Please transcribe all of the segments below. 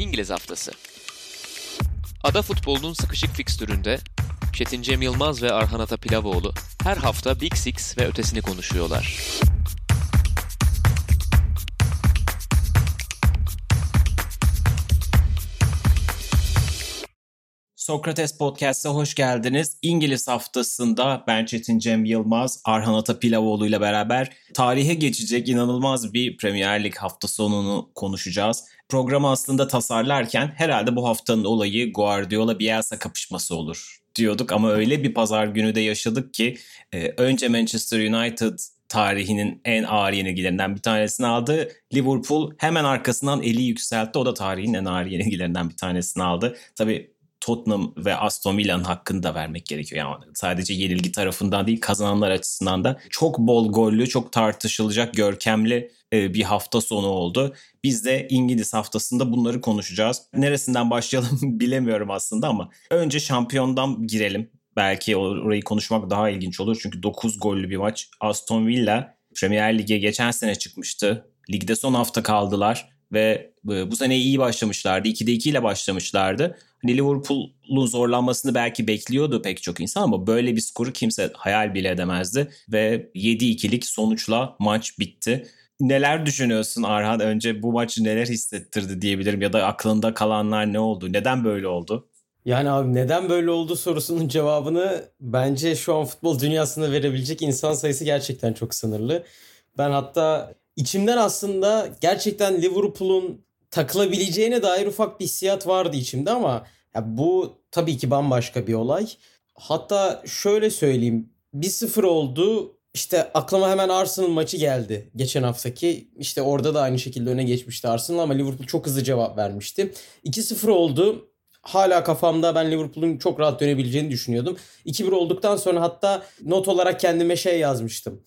İngiliz Haftası Ada futbolunun sıkışık fikstüründe Çetin Cem Yılmaz ve Arhan Atapilavoğlu her hafta Big Six ve ötesini konuşuyorlar. Sokrates Podcast'a hoş geldiniz. İngiliz haftasında ben Çetin Cem Yılmaz, Arhan Atapilavoğlu ile beraber tarihe geçecek inanılmaz bir Premier Lig hafta sonunu konuşacağız. Programı aslında tasarlarken herhalde bu haftanın olayı Guardiola-Bielsa kapışması olur diyorduk ama öyle bir pazar günü de yaşadık ki e, önce Manchester United tarihinin en ağır yenilgilerinden bir tanesini aldı. Liverpool hemen arkasından eli yükseltti. O da tarihin en ağır yenilgilerinden bir tanesini aldı. Tabii Tottenham ve Aston Villa'nın hakkını da vermek gerekiyor. Yani sadece yenilgi tarafından değil kazananlar açısından da çok bol gollü, çok tartışılacak, görkemli e, bir hafta sonu oldu. Biz de İngiliz haftasında bunları konuşacağız. Neresinden başlayalım bilemiyorum aslında ama önce şampiyondan girelim. Belki orayı konuşmak daha ilginç olur. Çünkü 9 gollü bir maç. Aston Villa Premier Lig'e geçen sene çıkmıştı. Ligde son hafta kaldılar ve bu sene iyi başlamışlardı. 2'de 2 ile başlamışlardı. Hani Liverpool'un zorlanmasını belki bekliyordu pek çok insan ama böyle bir skoru kimse hayal bile edemezdi. Ve 7-2'lik sonuçla maç bitti. Neler düşünüyorsun Arhan? Önce bu maçı neler hissettirdi diyebilirim ya da aklında kalanlar ne oldu? Neden böyle oldu? Yani abi neden böyle oldu sorusunun cevabını bence şu an futbol dünyasında verebilecek insan sayısı gerçekten çok sınırlı. Ben hatta içimden aslında gerçekten Liverpool'un takılabileceğine dair ufak bir hissiyat vardı içimde ama ya bu tabii ki bambaşka bir olay. Hatta şöyle söyleyeyim 1-0 oldu işte aklıma hemen Arsenal maçı geldi geçen haftaki. İşte orada da aynı şekilde öne geçmişti Arsenal ama Liverpool çok hızlı cevap vermişti. 2-0 oldu. Hala kafamda ben Liverpool'un çok rahat dönebileceğini düşünüyordum. 2-1 olduktan sonra hatta not olarak kendime şey yazmıştım.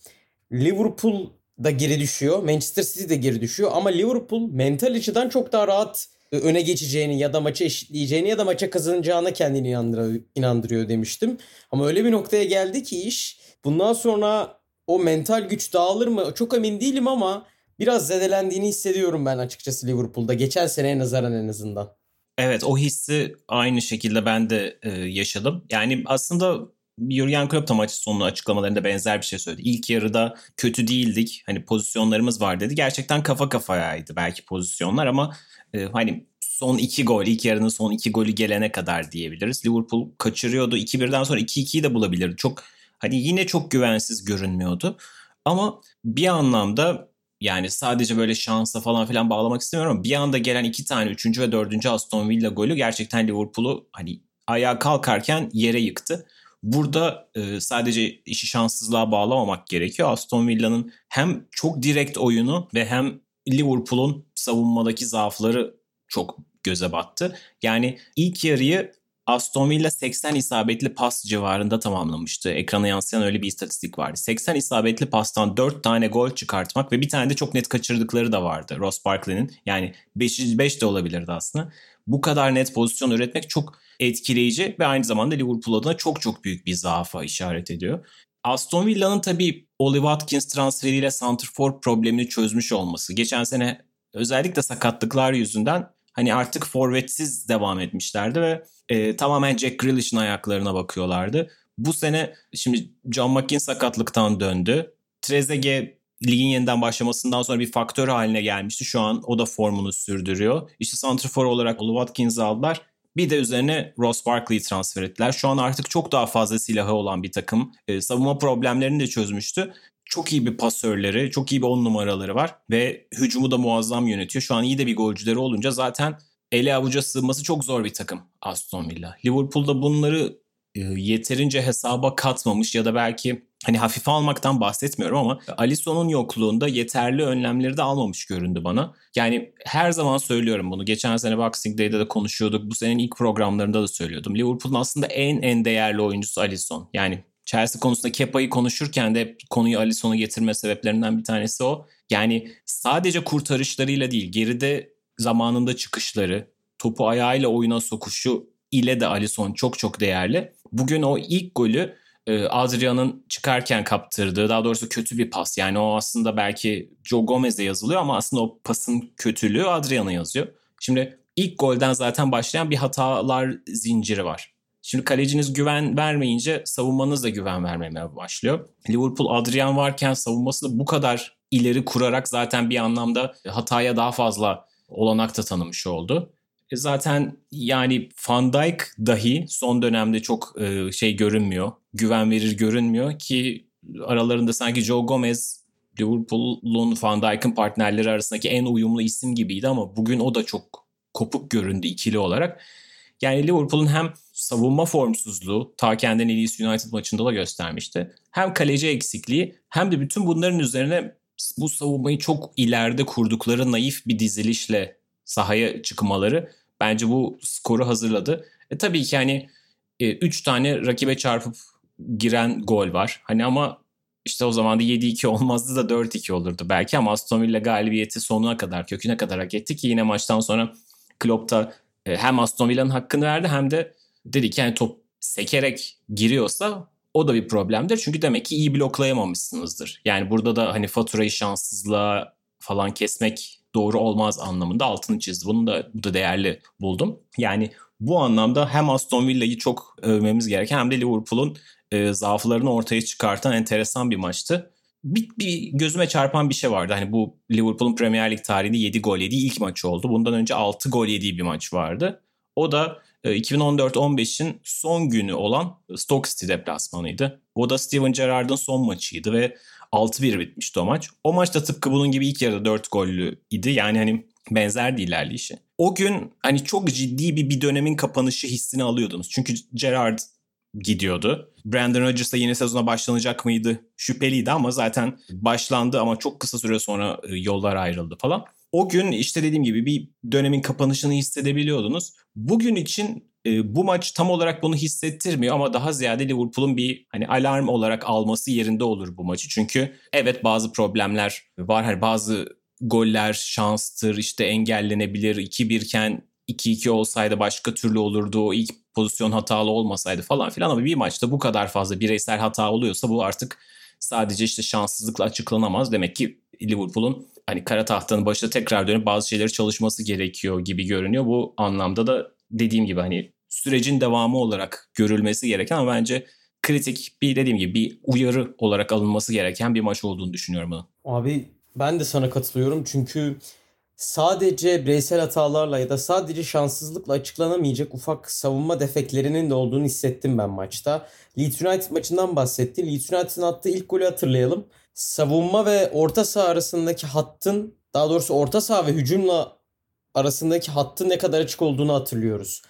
Liverpool da geri düşüyor. Manchester City de geri düşüyor. Ama Liverpool mental açıdan çok daha rahat e, öne geçeceğini ya da maçı eşitleyeceğini ya da maça kazanacağına kendini inandırıyor, inandırıyor demiştim. Ama öyle bir noktaya geldi ki iş bundan sonra o mental güç dağılır mı çok emin değilim ama biraz zedelendiğini hissediyorum ben açıkçası Liverpool'da. Geçen seneye nazaran en azından. Evet o hissi aynı şekilde ben de e, yaşadım. Yani aslında Jurgen Klopp da maç sonu açıklamalarında benzer bir şey söyledi. İlk yarıda kötü değildik. Hani pozisyonlarımız var dedi. Gerçekten kafa kafayaydı belki pozisyonlar ama e, hani son iki gol, ilk yarının son iki golü gelene kadar diyebiliriz. Liverpool kaçırıyordu. 2-1'den sonra 2-2'yi de bulabilirdi. Çok hani yine çok güvensiz görünmüyordu. Ama bir anlamda yani sadece böyle şansa falan filan bağlamak istemiyorum ama bir anda gelen iki tane üçüncü ve dördüncü Aston Villa golü gerçekten Liverpool'u hani ayağa kalkarken yere yıktı. Burada e, sadece işi şanssızlığa bağlamamak gerekiyor. Aston Villa'nın hem çok direkt oyunu ve hem Liverpool'un savunmadaki zaafları çok göze battı. Yani ilk yarıyı Aston Villa 80 isabetli pas civarında tamamlamıştı. Ekrana yansıyan öyle bir istatistik vardı. 80 isabetli pastan 4 tane gol çıkartmak ve bir tane de çok net kaçırdıkları da vardı Ross Barkley'nin. Yani 5 5 de olabilirdi aslında. Bu kadar net pozisyon üretmek çok etkileyici ve aynı zamanda Liverpool adına çok çok büyük bir zaafa işaret ediyor. Aston Villa'nın tabii Oli Watkins transferiyle Santrfor problemini çözmüş olması. Geçen sene özellikle sakatlıklar yüzünden hani artık forvetsiz devam etmişlerdi ve e, tamamen Jack Grealish'in ayaklarına bakıyorlardı. Bu sene şimdi John McKean sakatlıktan döndü. Trezeguet ligin yeniden başlamasından sonra bir faktör haline gelmişti. Şu an o da formunu sürdürüyor. İşte Santrafor olarak Watkins'i aldılar. Bir de üzerine Ross Barkley'i transfer ettiler. Şu an artık çok daha fazla silahı olan bir takım. E, savunma problemlerini de çözmüştü. Çok iyi bir pasörleri, çok iyi bir on numaraları var ve hücumu da muazzam yönetiyor. Şu an iyi de bir golcüleri olunca zaten ele avuca sığması çok zor bir takım Aston Villa. Liverpool'da bunları e, yeterince hesaba katmamış ya da belki hani hafife almaktan bahsetmiyorum ama Alisson'un yokluğunda yeterli önlemleri de almamış göründü bana. Yani her zaman söylüyorum bunu. Geçen sene Boxing Day'de de konuşuyorduk. Bu senenin ilk programlarında da söylüyordum. Liverpool'un aslında en en değerli oyuncusu Alisson. Yani Chelsea konusunda Kepa'yı konuşurken de konuyu Alisson'a getirme sebeplerinden bir tanesi o. Yani sadece kurtarışlarıyla değil geride zamanında çıkışları, topu ayağıyla oyuna sokuşu ile de Alisson çok çok değerli. Bugün o ilk golü e, Adrian'ın çıkarken kaptırdığı daha doğrusu kötü bir pas. Yani o aslında belki Joe Gomez'e yazılıyor ama aslında o pasın kötülüğü Adrian'a yazıyor. Şimdi ilk golden zaten başlayan bir hatalar zinciri var. Şimdi kaleciniz güven vermeyince savunmanız da güven vermemeye başlıyor. Liverpool Adrian varken savunmasını bu kadar ileri kurarak zaten bir anlamda hataya daha fazla olanak da tanımış oldu. Zaten yani Van Dijk dahi son dönemde çok e, şey görünmüyor. Güven verir görünmüyor ki aralarında sanki Joe Gomez Liverpool'un Van Dijk'ın partnerleri arasındaki en uyumlu isim gibiydi ama bugün o da çok kopuk göründü ikili olarak. Yani Liverpool'un hem savunma formsuzluğu ta kendini Leeds United maçında da göstermişti. Hem kaleci eksikliği hem de bütün bunların üzerine bu savunmayı çok ileride kurdukları naif bir dizilişle sahaya çıkmaları bence bu skoru hazırladı. E tabii ki hani 3 e, tane rakibe çarpıp giren gol var. Hani ama işte o zaman da 7-2 olmazdı da 4-2 olurdu belki ama Aston Villa galibiyeti sonuna kadar, köküne kadar hak etti ki yine maçtan sonra Klopp da e, hem Aston Villa'nın hakkını verdi hem de dedi ki yani top sekerek giriyorsa o da bir problemdir. Çünkü demek ki iyi bloklayamamışsınızdır. Yani burada da hani faturayı şanssızlığa falan kesmek doğru olmaz anlamında altını çizdi. Bunu da bu da değerli buldum. Yani bu anlamda hem Aston Villa'yı çok övmemiz gereken hem de Liverpool'un e, zaaflarını ortaya çıkartan enteresan bir maçtı. Bir, bir gözüme çarpan bir şey vardı. Hani bu Liverpool'un Premier Lig tarihinde 7 gol yediği ilk maçı oldu. Bundan önce 6 gol yediği bir maç vardı. O da 2014-15'in e, son günü olan Stoke City deplasmanıydı. O da Steven Gerrard'ın son maçıydı ve 6-1 bitmişti o maç. O maçta tıpkı bunun gibi ilk yarıda 4 gollü idi. Yani hani benzerdi ilerleyişi. O gün hani çok ciddi bir bir dönemin kapanışı hissini alıyordunuz. Çünkü Gerrard gidiyordu. Brandon Rodgers'la yeni sezona başlanacak mıydı? Şüpheliydi ama zaten başlandı ama çok kısa süre sonra e, yollar ayrıldı falan. O gün işte dediğim gibi bir dönemin kapanışını hissedebiliyordunuz. Bugün için e, bu maç tam olarak bunu hissettirmiyor ama daha ziyade Liverpool'un bir hani alarm olarak alması yerinde olur bu maçı. Çünkü evet bazı problemler var. Hani bazı goller şanstır işte engellenebilir. 2-1 iken 2-2 olsaydı başka türlü olurdu. O ilk pozisyon hatalı olmasaydı falan filan ama bir maçta bu kadar fazla bireysel hata oluyorsa bu artık sadece işte şanssızlıkla açıklanamaz. Demek ki Liverpool'un hani kara tahtanın başına tekrar dönüp bazı şeyleri çalışması gerekiyor gibi görünüyor. Bu anlamda da dediğim gibi hani sürecin devamı olarak görülmesi gereken ama bence kritik bir dediğim gibi bir uyarı olarak alınması gereken bir maç olduğunu düşünüyorum bunu. Abi ben de sana katılıyorum çünkü sadece bireysel hatalarla ya da sadece şanssızlıkla açıklanamayacak ufak savunma defeklerinin de olduğunu hissettim ben maçta. Leeds United maçından bahsetti. Leeds United'ın attığı ilk golü hatırlayalım. Savunma ve orta saha arasındaki hattın daha doğrusu orta saha ve hücumla arasındaki hattın ne kadar açık olduğunu hatırlıyoruz.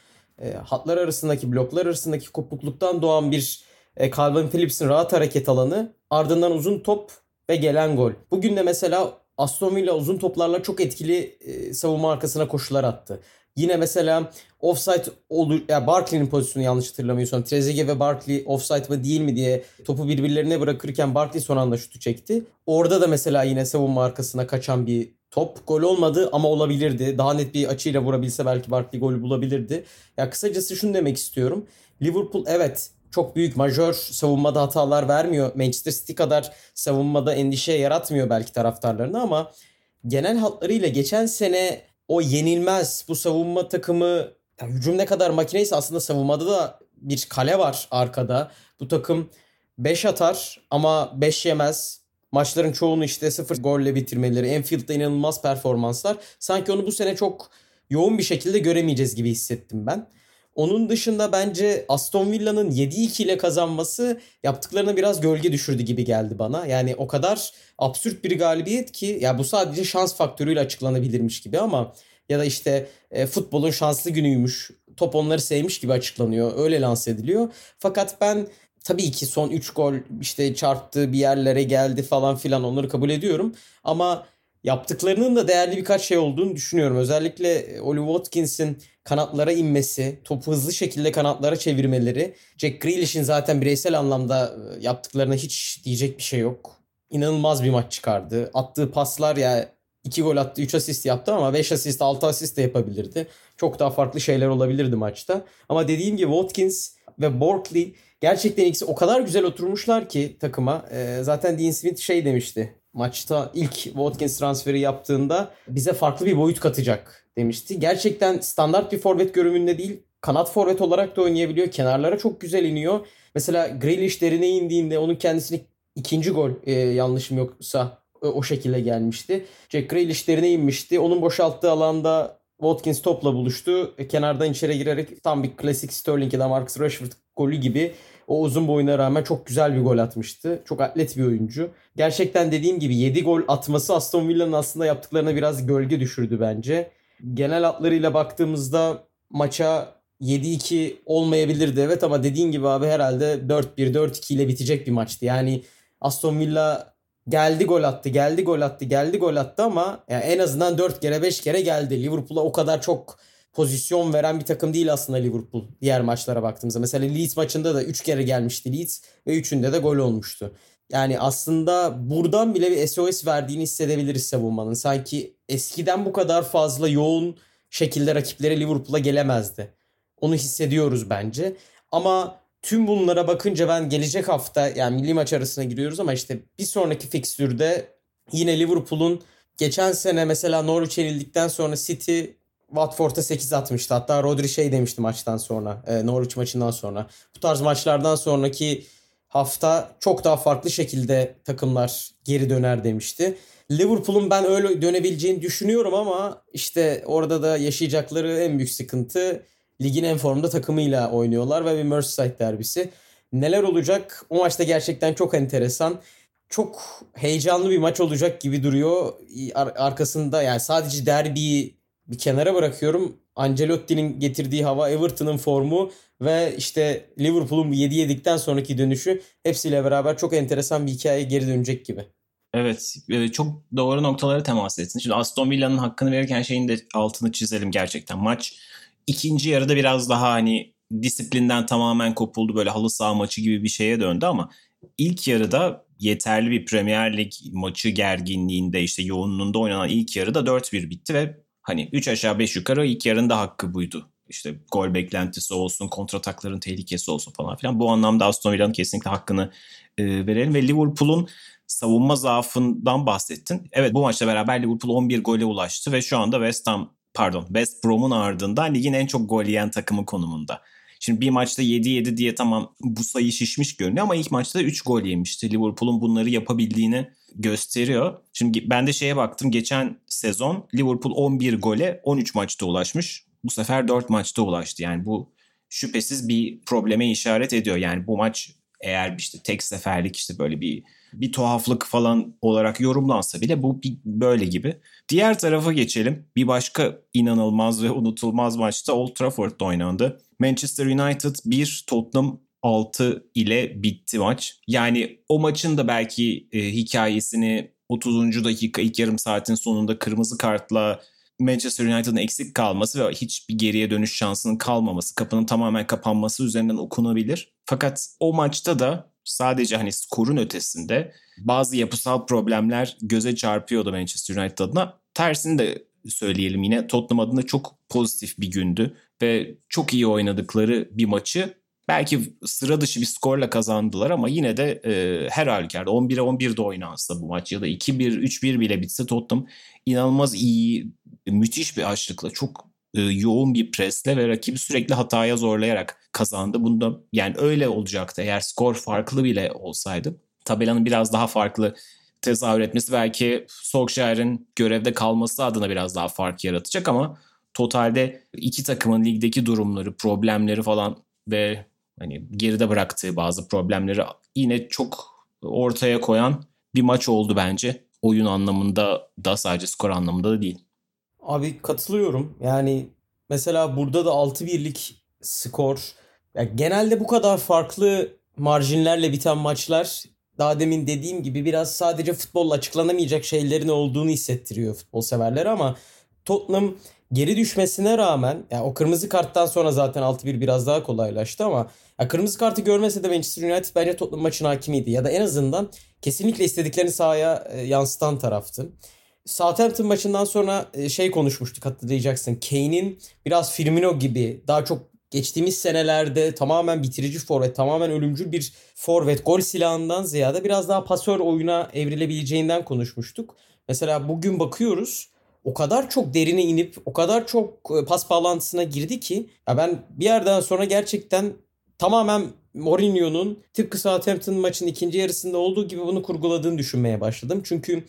E, hatlar arasındaki bloklar arasındaki kopukluktan doğan bir e, Calvin Phillips'in rahat hareket alanı ardından uzun top ve gelen gol. Bugün de mesela Aston Villa uzun toplarla çok etkili e, savunma arkasına koşular attı. Yine mesela offside olur ya yani Barkley'nin pozisyonu yanlış hatırlamıyorsam Trezeguet ve Barkley offside mı değil mi diye topu birbirlerine bırakırken Barkley son anda şutu çekti. Orada da mesela yine savunma arkasına kaçan bir top gol olmadı ama olabilirdi. Daha net bir açıyla vurabilse belki Barkley golü bulabilirdi. Ya kısacası şunu demek istiyorum. Liverpool evet çok büyük majör savunmada hatalar vermiyor. Manchester City kadar savunmada endişe yaratmıyor belki taraftarlarına ama genel hatlarıyla geçen sene o yenilmez bu savunma takımı ya hücum ne kadar makineyse aslında savunmada da bir kale var arkada. Bu takım 5 atar ama 5 yemez. Maçların çoğunu işte 0 golle bitirmeleri, Enfield'da inanılmaz performanslar. Sanki onu bu sene çok yoğun bir şekilde göremeyeceğiz gibi hissettim ben. Onun dışında bence Aston Villa'nın 7-2 ile kazanması yaptıklarına biraz gölge düşürdü gibi geldi bana. Yani o kadar absürt bir galibiyet ki ya bu sadece şans faktörüyle açıklanabilirmiş gibi ama ya da işte e, futbolun şanslı günüymüş. Top onları sevmiş gibi açıklanıyor. Öyle lanse ediliyor. Fakat ben tabii ki son 3 gol işte çarptı bir yerlere geldi falan filan onları kabul ediyorum. Ama yaptıklarının da değerli birkaç şey olduğunu düşünüyorum. Özellikle e, Oli Watkins'in kanatlara inmesi, topu hızlı şekilde kanatlara çevirmeleri. Jack Grealish'in zaten bireysel anlamda e, yaptıklarına hiç diyecek bir şey yok. İnanılmaz bir maç çıkardı. Attığı paslar ya 2 gol attı, 3 asist yaptı ama 5 asist, 6 asist de yapabilirdi. Çok daha farklı şeyler olabilirdi maçta. Ama dediğim gibi Watkins ve Borkley gerçekten ikisi o kadar güzel oturmuşlar ki takıma. Ee, zaten Dean Smith şey demişti maçta ilk Watkins transferi yaptığında bize farklı bir boyut katacak demişti. Gerçekten standart bir forvet görümünde değil kanat forvet olarak da oynayabiliyor. Kenarlara çok güzel iniyor. Mesela Grealish derine indiğinde onun kendisini ikinci gol e, yanlışım yoksa e, o şekilde gelmişti. Jack Grealish derine inmişti. Onun boşalttığı alanda Watkins topla buluştu. E, kenardan içeri girerek tam bir klasik Sterling ya da Marcus Rashford golü gibi o uzun boyuna rağmen çok güzel bir gol atmıştı. Çok atlet bir oyuncu. Gerçekten dediğim gibi 7 gol atması Aston Villa'nın aslında yaptıklarına biraz gölge düşürdü bence. Genel hatlarıyla baktığımızda maça 7-2 olmayabilirdi evet ama dediğin gibi abi herhalde 4-1 4-2 ile bitecek bir maçtı. Yani Aston Villa geldi gol attı, geldi gol attı, geldi gol attı ama yani en azından 4 kere 5 kere geldi. Liverpool'a o kadar çok pozisyon veren bir takım değil aslında Liverpool diğer maçlara baktığımızda. Mesela Leeds maçında da 3 kere gelmişti Leeds ve 3'ünde de gol olmuştu. Yani aslında buradan bile bir SOS verdiğini hissedebiliriz savunmanın. Sanki eskiden bu kadar fazla yoğun şekilde rakiplere Liverpool'a gelemezdi. Onu hissediyoruz bence. Ama tüm bunlara bakınca ben gelecek hafta yani milli maç arasına giriyoruz ama işte bir sonraki fikstürde yine Liverpool'un geçen sene mesela Norwich yenildikten sonra City Watford'a 8 atmıştı. Hatta Rodri şey demişti maçtan sonra. E, Norwich maçından sonra. Bu tarz maçlardan sonraki hafta çok daha farklı şekilde takımlar geri döner demişti. Liverpool'un ben öyle dönebileceğini düşünüyorum ama işte orada da yaşayacakları en büyük sıkıntı ligin en formda takımıyla oynuyorlar ve bir Merseyside derbisi. Neler olacak? O maçta gerçekten çok enteresan. Çok heyecanlı bir maç olacak gibi duruyor. Ar- arkasında yani sadece derbiyi bir kenara bırakıyorum. Ancelotti'nin getirdiği hava, Everton'ın formu ve işte Liverpool'un 7 yedikten sonraki dönüşü hepsiyle beraber çok enteresan bir hikaye geri dönecek gibi. Evet e, çok doğru noktalara temas etsin. Şimdi Aston Villa'nın hakkını verirken şeyin de altını çizelim gerçekten. Maç ikinci yarıda biraz daha hani disiplinden tamamen kopuldu böyle halı saha maçı gibi bir şeye döndü ama ilk yarıda yeterli bir Premier Lig maçı gerginliğinde işte yoğunluğunda oynanan ilk yarıda 4-1 bitti ve hani 3 aşağı 5 yukarı ilk yarının da hakkı buydu. İşte gol beklentisi olsun, kontratakların tehlikesi olsun falan filan. Bu anlamda Aston Villa'nın kesinlikle hakkını e, verelim ve Liverpool'un savunma zaafından bahsettin. Evet bu maçla beraber Liverpool 11 gole ulaştı ve şu anda West Ham pardon West Brom'un ardından ligin en çok gol yiyen takımı konumunda. Şimdi bir maçta 7-7 diye tamam bu sayı şişmiş görünüyor ama ilk maçta 3 gol yemişti. Liverpool'un bunları yapabildiğini gösteriyor. Şimdi ben de şeye baktım. Geçen sezon Liverpool 11 gole 13 maçta ulaşmış. Bu sefer 4 maçta ulaştı. Yani bu şüphesiz bir probleme işaret ediyor. Yani bu maç eğer işte tek seferlik işte böyle bir bir tuhaflık falan olarak yorumlansa bile bu bir böyle gibi. Diğer tarafa geçelim. Bir başka inanılmaz ve unutulmaz maçta Old Trafford'da oynandı. Manchester United 1, Tottenham 6 ile bitti maç. Yani o maçın da belki e, hikayesini 30. dakika ilk yarım saatin sonunda kırmızı kartla Manchester United'ın eksik kalması ve hiçbir geriye dönüş şansının kalmaması, kapının tamamen kapanması üzerinden okunabilir. Fakat o maçta da sadece hani skorun ötesinde bazı yapısal problemler göze çarpıyordu Manchester United adına. Tersini de söyleyelim yine Tottenham adına çok pozitif bir gündü ve çok iyi oynadıkları bir maçı belki sıra dışı bir skorla kazandılar ama yine de e, her halükarda 11'e 11'de oynansa bu maç ya da 2-1 3-1 bile bitse Tottenham inanılmaz iyi müthiş bir açlıkla çok e, yoğun bir presle ve rakibi sürekli hataya zorlayarak kazandı. Bunda yani öyle olacaktı eğer skor farklı bile olsaydı. Tabelanın biraz daha farklı tezahür etmesi belki Solskjaer'in görevde kalması adına biraz daha fark yaratacak ama totalde iki takımın ligdeki durumları, problemleri falan ve hani geride bıraktığı bazı problemleri yine çok ortaya koyan bir maç oldu bence. Oyun anlamında da sadece skor anlamında da değil. Abi katılıyorum. Yani mesela burada da 6-1'lik skor. Yani genelde bu kadar farklı marjinlerle biten maçlar daha demin dediğim gibi biraz sadece futbolla açıklanamayacak şeylerin olduğunu hissettiriyor futbol severler ama Tottenham geri düşmesine rağmen yani o kırmızı karttan sonra zaten 6-1 biraz daha kolaylaştı ama ya kırmızı kartı görmese de Manchester United bence Tottenham maçın hakimiydi ya da en azından kesinlikle istediklerini sahaya e, yansıtan taraftı. Southampton maçından sonra e, şey konuşmuştuk hatırlayacaksın. Kane'in biraz Firmino gibi daha çok geçtiğimiz senelerde tamamen bitirici forvet, tamamen ölümcül bir forvet, gol silahından ziyade biraz daha pasör oyuna evrilebileceğinden konuşmuştuk. Mesela bugün bakıyoruz o kadar çok derine inip o kadar çok e, pas bağlantısına girdi ki ya ben bir yerden sonra gerçekten tamamen Mourinho'nun tıpkı Southampton maçının ikinci yarısında olduğu gibi bunu kurguladığını düşünmeye başladım. Çünkü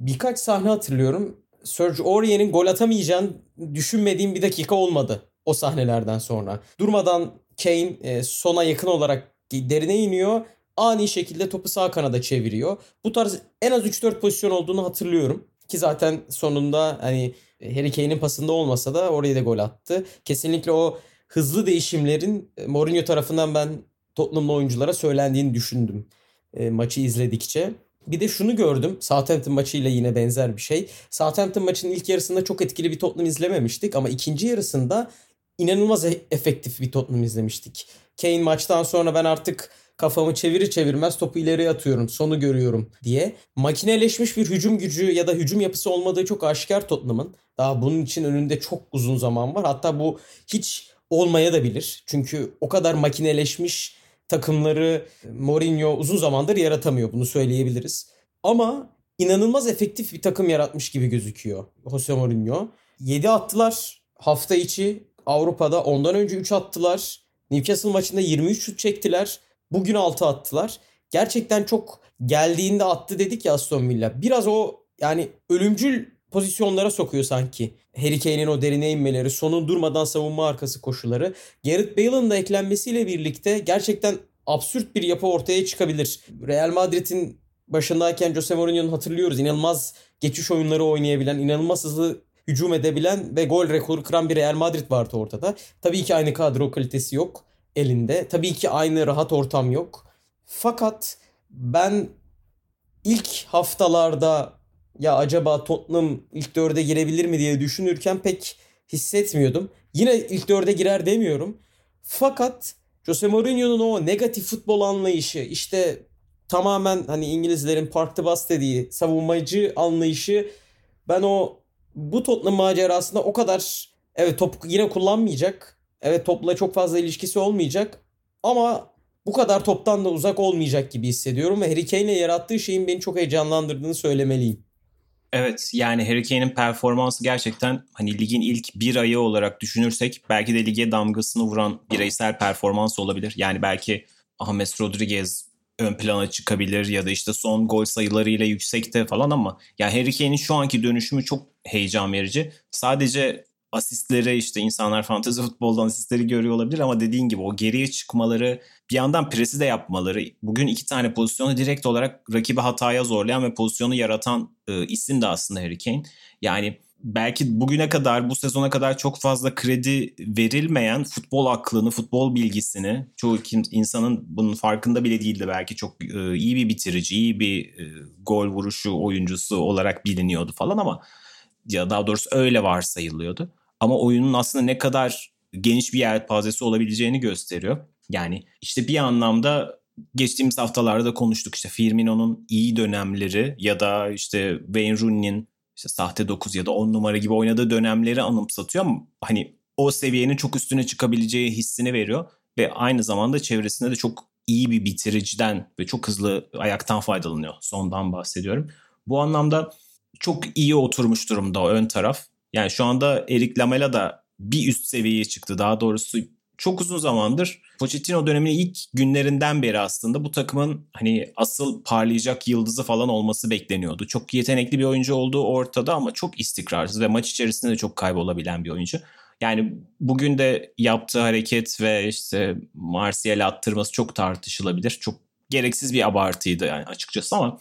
birkaç sahne hatırlıyorum. Serge Aurier'in gol atamayacağını düşünmediğim bir dakika olmadı o sahnelerden sonra. Durmadan Kane e, sona yakın olarak derine iniyor. Ani şekilde topu sağ kanada çeviriyor. Bu tarz en az 3-4 pozisyon olduğunu hatırlıyorum. Ki zaten sonunda hani Harry Kane'in pasında olmasa da orayı da gol attı. Kesinlikle o hızlı değişimlerin e, Mourinho tarafından ben Tottenham'lı oyunculara söylendiğini düşündüm e, maçı izledikçe. Bir de şunu gördüm. Southampton maçıyla yine benzer bir şey. Southampton maçının ilk yarısında çok etkili bir Tottenham izlememiştik ama ikinci yarısında inanılmaz e- efektif bir Tottenham izlemiştik. Kane maçtan sonra ben artık kafamı çevirir çevirmez topu ileriye atıyorum. Sonu görüyorum diye. Makineleşmiş bir hücum gücü ya da hücum yapısı olmadığı çok aşikar Tottenham'ın. Daha bunun için önünde çok uzun zaman var. Hatta bu hiç olmaya da bilir. Çünkü o kadar makineleşmiş takımları Mourinho uzun zamandır yaratamıyor. Bunu söyleyebiliriz. Ama inanılmaz efektif bir takım yaratmış gibi gözüküyor Jose Mourinho. 7 attılar hafta içi Avrupa'da. Ondan önce 3 attılar. Newcastle maçında 23 şut çektiler. Bugün 6 attılar. Gerçekten çok geldiğinde attı dedik ya Aston Villa. Biraz o yani ölümcül pozisyonlara sokuyor sanki. Harry Kane'in o derine inmeleri, sonun durmadan savunma arkası koşuları. Gareth Bale'ın da eklenmesiyle birlikte gerçekten absürt bir yapı ortaya çıkabilir. Real Madrid'in başındayken Jose Mourinho'nun hatırlıyoruz. İnanılmaz geçiş oyunları oynayabilen, inanılmaz hızlı hücum edebilen ve gol rekoru kıran bir Real Madrid vardı ortada. Tabii ki aynı kadro kalitesi yok elinde. Tabii ki aynı rahat ortam yok. Fakat ben ilk haftalarda ya acaba Tottenham ilk dörde girebilir mi diye düşünürken pek hissetmiyordum. Yine ilk dörde girer demiyorum. Fakat Jose Mourinho'nun o negatif futbol anlayışı işte tamamen hani İngilizlerin park the bus dediği savunmacı anlayışı ben o bu Tottenham macerasında o kadar evet top yine kullanmayacak. Evet topla çok fazla ilişkisi olmayacak ama bu kadar toptan da uzak olmayacak gibi hissediyorum ve Harry Kane'le yarattığı şeyin beni çok heyecanlandırdığını söylemeliyim. Evet yani Harry Kane'in performansı gerçekten hani ligin ilk bir ayı olarak düşünürsek belki de lige damgasını vuran bireysel performans olabilir. Yani belki James Rodriguez ön plana çıkabilir ya da işte son gol sayılarıyla yüksekte falan ama ya Harry Kane'in şu anki dönüşümü çok heyecan verici. Sadece asistlere işte insanlar fantezi futboldan asistleri görüyor olabilir ama dediğin gibi o geriye çıkmaları bir yandan presi de yapmaları bugün iki tane pozisyonu direkt olarak rakibi hataya zorlayan ve pozisyonu yaratan e, isim de aslında Harry Kane. Yani belki bugüne kadar bu sezona kadar çok fazla kredi verilmeyen futbol aklını, futbol bilgisini çoğu insanın bunun farkında bile değildi belki çok e, iyi bir bitirici, iyi bir e, gol vuruşu oyuncusu olarak biliniyordu falan ama ya daha doğrusu öyle varsayılıyordu. Ama oyunun aslında ne kadar geniş bir yelpazesi olabileceğini gösteriyor. Yani işte bir anlamda geçtiğimiz haftalarda da konuştuk işte Firmino'nun iyi dönemleri ya da işte Wayne Rooney'nin işte sahte 9 ya da 10 numara gibi oynadığı dönemleri anımsatıyor ama hani o seviyenin çok üstüne çıkabileceği hissini veriyor ve aynı zamanda çevresinde de çok iyi bir bitiriciden ve çok hızlı ayaktan faydalanıyor. Sondan bahsediyorum. Bu anlamda çok iyi oturmuş durumda ön taraf. Yani şu anda Erik Lamela da bir üst seviyeye çıktı. Daha doğrusu çok uzun zamandır Pochettino döneminin ilk günlerinden beri aslında bu takımın hani asıl parlayacak yıldızı falan olması bekleniyordu. Çok yetenekli bir oyuncu olduğu ortada ama çok istikrarsız ve maç içerisinde de çok kaybolabilen bir oyuncu. Yani bugün de yaptığı hareket ve işte Martial attırması çok tartışılabilir. Çok gereksiz bir abartıydı yani açıkçası ama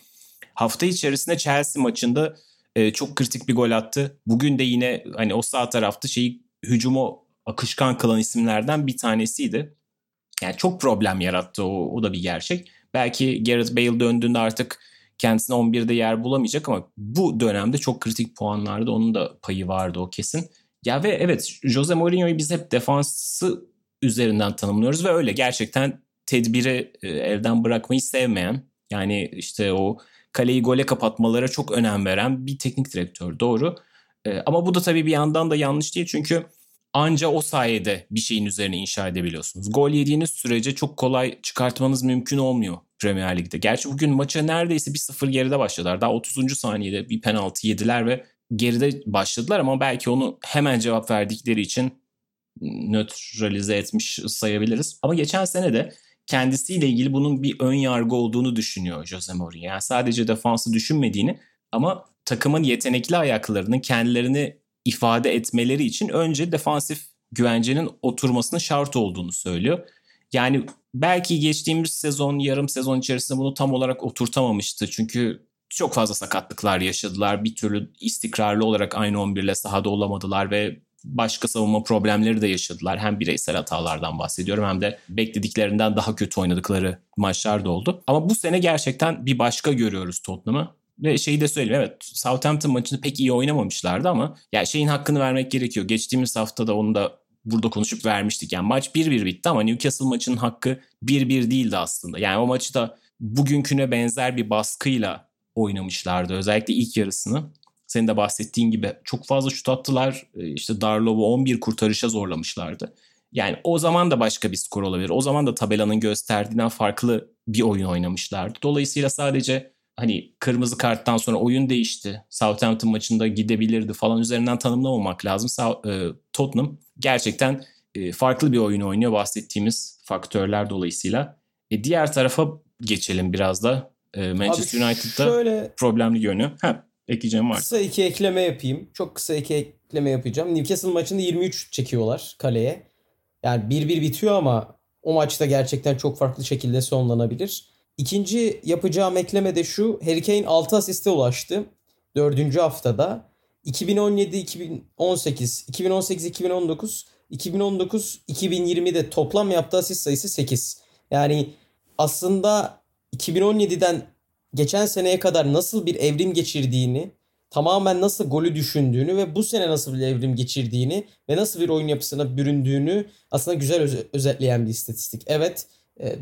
hafta içerisinde Chelsea maçında e, çok kritik bir gol attı. Bugün de yine hani o sağ tarafta şeyi hücumu akışkan kılan isimlerden bir tanesiydi. Yani çok problem yarattı o, o da bir gerçek. Belki Gareth Bale döndüğünde artık kendisine 11'de yer bulamayacak ama bu dönemde çok kritik puanlarda onun da payı vardı o kesin. Ya ve evet Jose Mourinho'yu biz hep defansı üzerinden tanımlıyoruz ve öyle gerçekten tedbiri e, elden bırakmayı sevmeyen yani işte o kaleyi gole kapatmalara çok önem veren bir teknik direktör doğru. E, ama bu da tabii bir yandan da yanlış değil çünkü anca o sayede bir şeyin üzerine inşa edebiliyorsunuz. Gol yediğiniz sürece çok kolay çıkartmanız mümkün olmuyor Premier Lig'de. Gerçi bugün maça neredeyse 1-0 geride başladılar. Daha 30. saniyede bir penaltı yediler ve geride başladılar ama belki onu hemen cevap verdikleri için nötralize etmiş sayabiliriz. Ama geçen sene de kendisiyle ilgili bunun bir ön yargı olduğunu düşünüyor Jose Mourinho. Yani sadece defansı düşünmediğini ama takımın yetenekli ayaklarının kendilerini ifade etmeleri için önce defansif güvencenin oturmasının şart olduğunu söylüyor. Yani belki geçtiğimiz sezon, yarım sezon içerisinde bunu tam olarak oturtamamıştı. Çünkü çok fazla sakatlıklar yaşadılar. Bir türlü istikrarlı olarak aynı 11 ile sahada olamadılar ve başka savunma problemleri de yaşadılar. Hem bireysel hatalardan bahsediyorum hem de beklediklerinden daha kötü oynadıkları maçlar da oldu. Ama bu sene gerçekten bir başka görüyoruz Tottenham'ı. Ve şeyi de söyleyeyim evet Southampton maçını pek iyi oynamamışlardı ama yani şeyin hakkını vermek gerekiyor. Geçtiğimiz hafta da onu da burada konuşup vermiştik. Yani maç 1-1 bitti ama Newcastle maçının hakkı 1-1 değildi aslında. Yani o maçı da bugünküne benzer bir baskıyla oynamışlardı. Özellikle ilk yarısını. Senin de bahsettiğin gibi çok fazla şut attılar. Ee, işte Darlov'u 11 kurtarışa zorlamışlardı. Yani o zaman da başka bir skor olabilir. O zaman da tabelanın gösterdiğinden farklı bir oyun oynamışlardı. Dolayısıyla sadece hani kırmızı karttan sonra oyun değişti. Southampton maçında gidebilirdi falan üzerinden tanımlamamak lazım. E, Tottenham gerçekten e, farklı bir oyun oynuyor bahsettiğimiz faktörler dolayısıyla. E, diğer tarafa geçelim biraz da. E, Manchester Abi United'da şöyle, problemli görünüyor. Ha, ekleyeceğim var. Kısa iki ekleme yapayım. Çok kısa iki ekleme yapacağım. Newcastle maçında 23 çekiyorlar kaleye. Yani 1-1 bitiyor ama o maçta gerçekten çok farklı şekilde sonlanabilir. İkinci yapacağım ekleme de şu. Harry Kane 6 asiste ulaştı. 4. haftada. 2017, 2018, 2018, 2019, 2019, 2020'de toplam yaptığı asist sayısı 8. Yani aslında 2017'den geçen seneye kadar nasıl bir evrim geçirdiğini, tamamen nasıl golü düşündüğünü ve bu sene nasıl bir evrim geçirdiğini ve nasıl bir oyun yapısına büründüğünü aslında güzel öz- özetleyen bir istatistik. Evet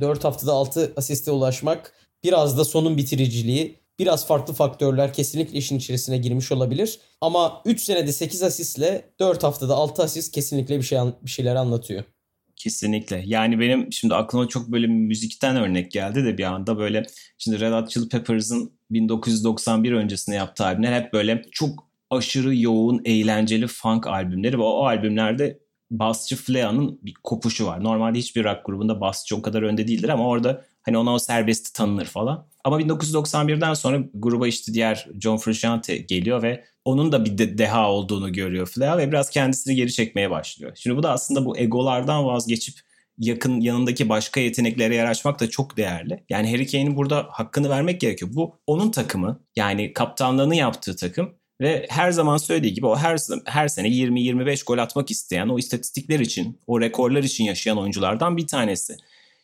4 e, haftada 6 asiste ulaşmak biraz da sonun bitiriciliği biraz farklı faktörler kesinlikle işin içerisine girmiş olabilir. Ama 3 senede 8 asistle 4 haftada 6 asist kesinlikle bir şey bir şeyler anlatıyor. Kesinlikle. Yani benim şimdi aklıma çok böyle müzikten örnek geldi de bir anda böyle şimdi Red Hot Chili Peppers'ın 1991 öncesinde yaptığı albümler hep böyle çok aşırı yoğun, eğlenceli funk albümleri ve o albümlerde basçı Flea'nın bir kopuşu var. Normalde hiçbir rock grubunda basçı o kadar önde değildir ama orada hani ona o serbesti tanınır falan. Ama 1991'den sonra gruba işte diğer John Frusciante geliyor ve onun da bir de deha olduğunu görüyor Flea ve biraz kendisini geri çekmeye başlıyor. Şimdi bu da aslında bu egolardan vazgeçip yakın yanındaki başka yeteneklere yer açmak da çok değerli. Yani Harry Kane'in burada hakkını vermek gerekiyor. Bu onun takımı yani kaptanlığını yaptığı takım ve her zaman söylediği gibi o her her sene 20-25 gol atmak isteyen, o istatistikler için, o rekorlar için yaşayan oyunculardan bir tanesi.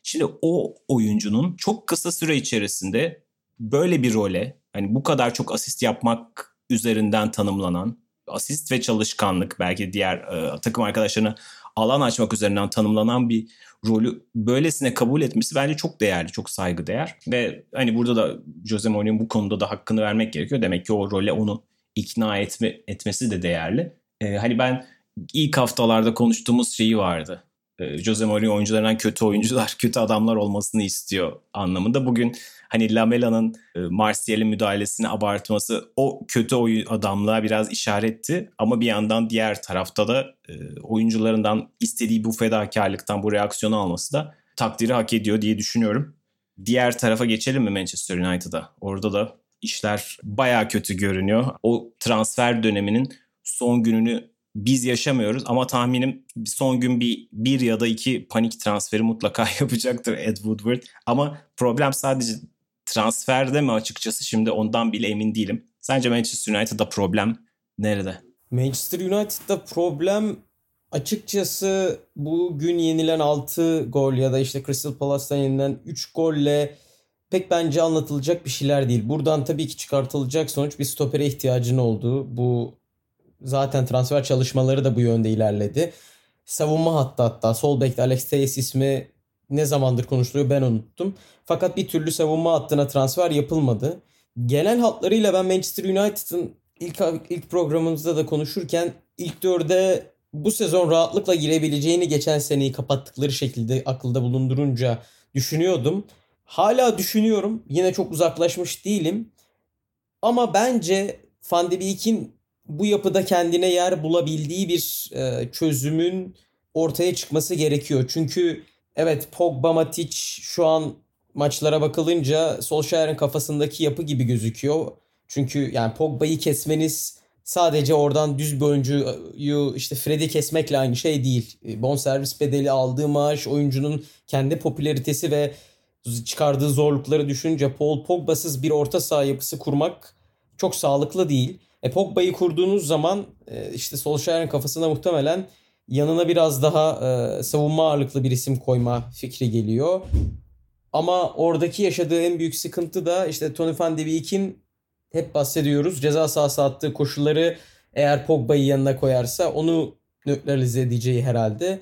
Şimdi o oyuncunun çok kısa süre içerisinde böyle bir role, hani bu kadar çok asist yapmak üzerinden tanımlanan, asist ve çalışkanlık belki diğer e, takım arkadaşlarına alan açmak üzerinden tanımlanan bir rolü böylesine kabul etmesi bence çok değerli, çok saygıdeğer. Ve hani burada da Jose Mourinho'nun bu konuda da hakkını vermek gerekiyor. Demek ki o role onu ikna etme, etmesi de değerli. Ee, hani ben ilk haftalarda konuştuğumuz şeyi vardı. Ee, Jose Mourinho oyuncularından kötü oyuncular, kötü adamlar olmasını istiyor anlamında. Bugün hani Lamela'nın e, Martial'in müdahalesini abartması o kötü adamlığa biraz işaretti. Ama bir yandan diğer tarafta da e, oyuncularından istediği bu fedakarlıktan bu reaksiyonu alması da takdiri hak ediyor diye düşünüyorum. Diğer tarafa geçelim mi Manchester United'a? Orada da işler baya kötü görünüyor. O transfer döneminin son gününü biz yaşamıyoruz ama tahminim son gün bir, bir ya da iki panik transferi mutlaka yapacaktır Ed Woodward. Ama problem sadece transferde mi açıkçası şimdi ondan bile emin değilim. Sence Manchester United'da problem nerede? Manchester United'da problem açıkçası bugün yenilen 6 gol ya da işte Crystal Palace'tan yenilen 3 golle pek bence anlatılacak bir şeyler değil. Buradan tabii ki çıkartılacak sonuç bir stopere ihtiyacın olduğu. Bu zaten transfer çalışmaları da bu yönde ilerledi. Savunma hattı hatta sol bekte Alex Tejes ismi ne zamandır konuşuluyor ben unuttum. Fakat bir türlü savunma hattına transfer yapılmadı. Genel hatlarıyla ben Manchester United'ın ilk ilk programımızda da konuşurken ilk dörde bu sezon rahatlıkla girebileceğini geçen seneyi kapattıkları şekilde akılda bulundurunca düşünüyordum. Hala düşünüyorum. Yine çok uzaklaşmış değilim. Ama bence Van de Beek'in bu yapıda kendine yer bulabildiği bir e, çözümün ortaya çıkması gerekiyor. Çünkü evet Pogba Matic şu an maçlara bakılınca Solskjaer'in kafasındaki yapı gibi gözüküyor. Çünkü yani Pogba'yı kesmeniz sadece oradan düz bir oyuncuyu işte Fred'i kesmekle aynı şey değil. E, bonservis bedeli aldığı maaş, oyuncunun kendi popülaritesi ve çıkardığı zorlukları düşününce Paul Pogba'sız bir orta saha yapısı kurmak çok sağlıklı değil. E Pogba'yı kurduğunuz zaman e, işte Solskjaer'in kafasına muhtemelen yanına biraz daha e, savunma ağırlıklı bir isim koyma fikri geliyor. Ama oradaki yaşadığı en büyük sıkıntı da işte Tony Van de Beek'in hep bahsediyoruz. Ceza sahası attığı koşulları eğer Pogba'yı yanına koyarsa onu nötralize edeceği herhalde.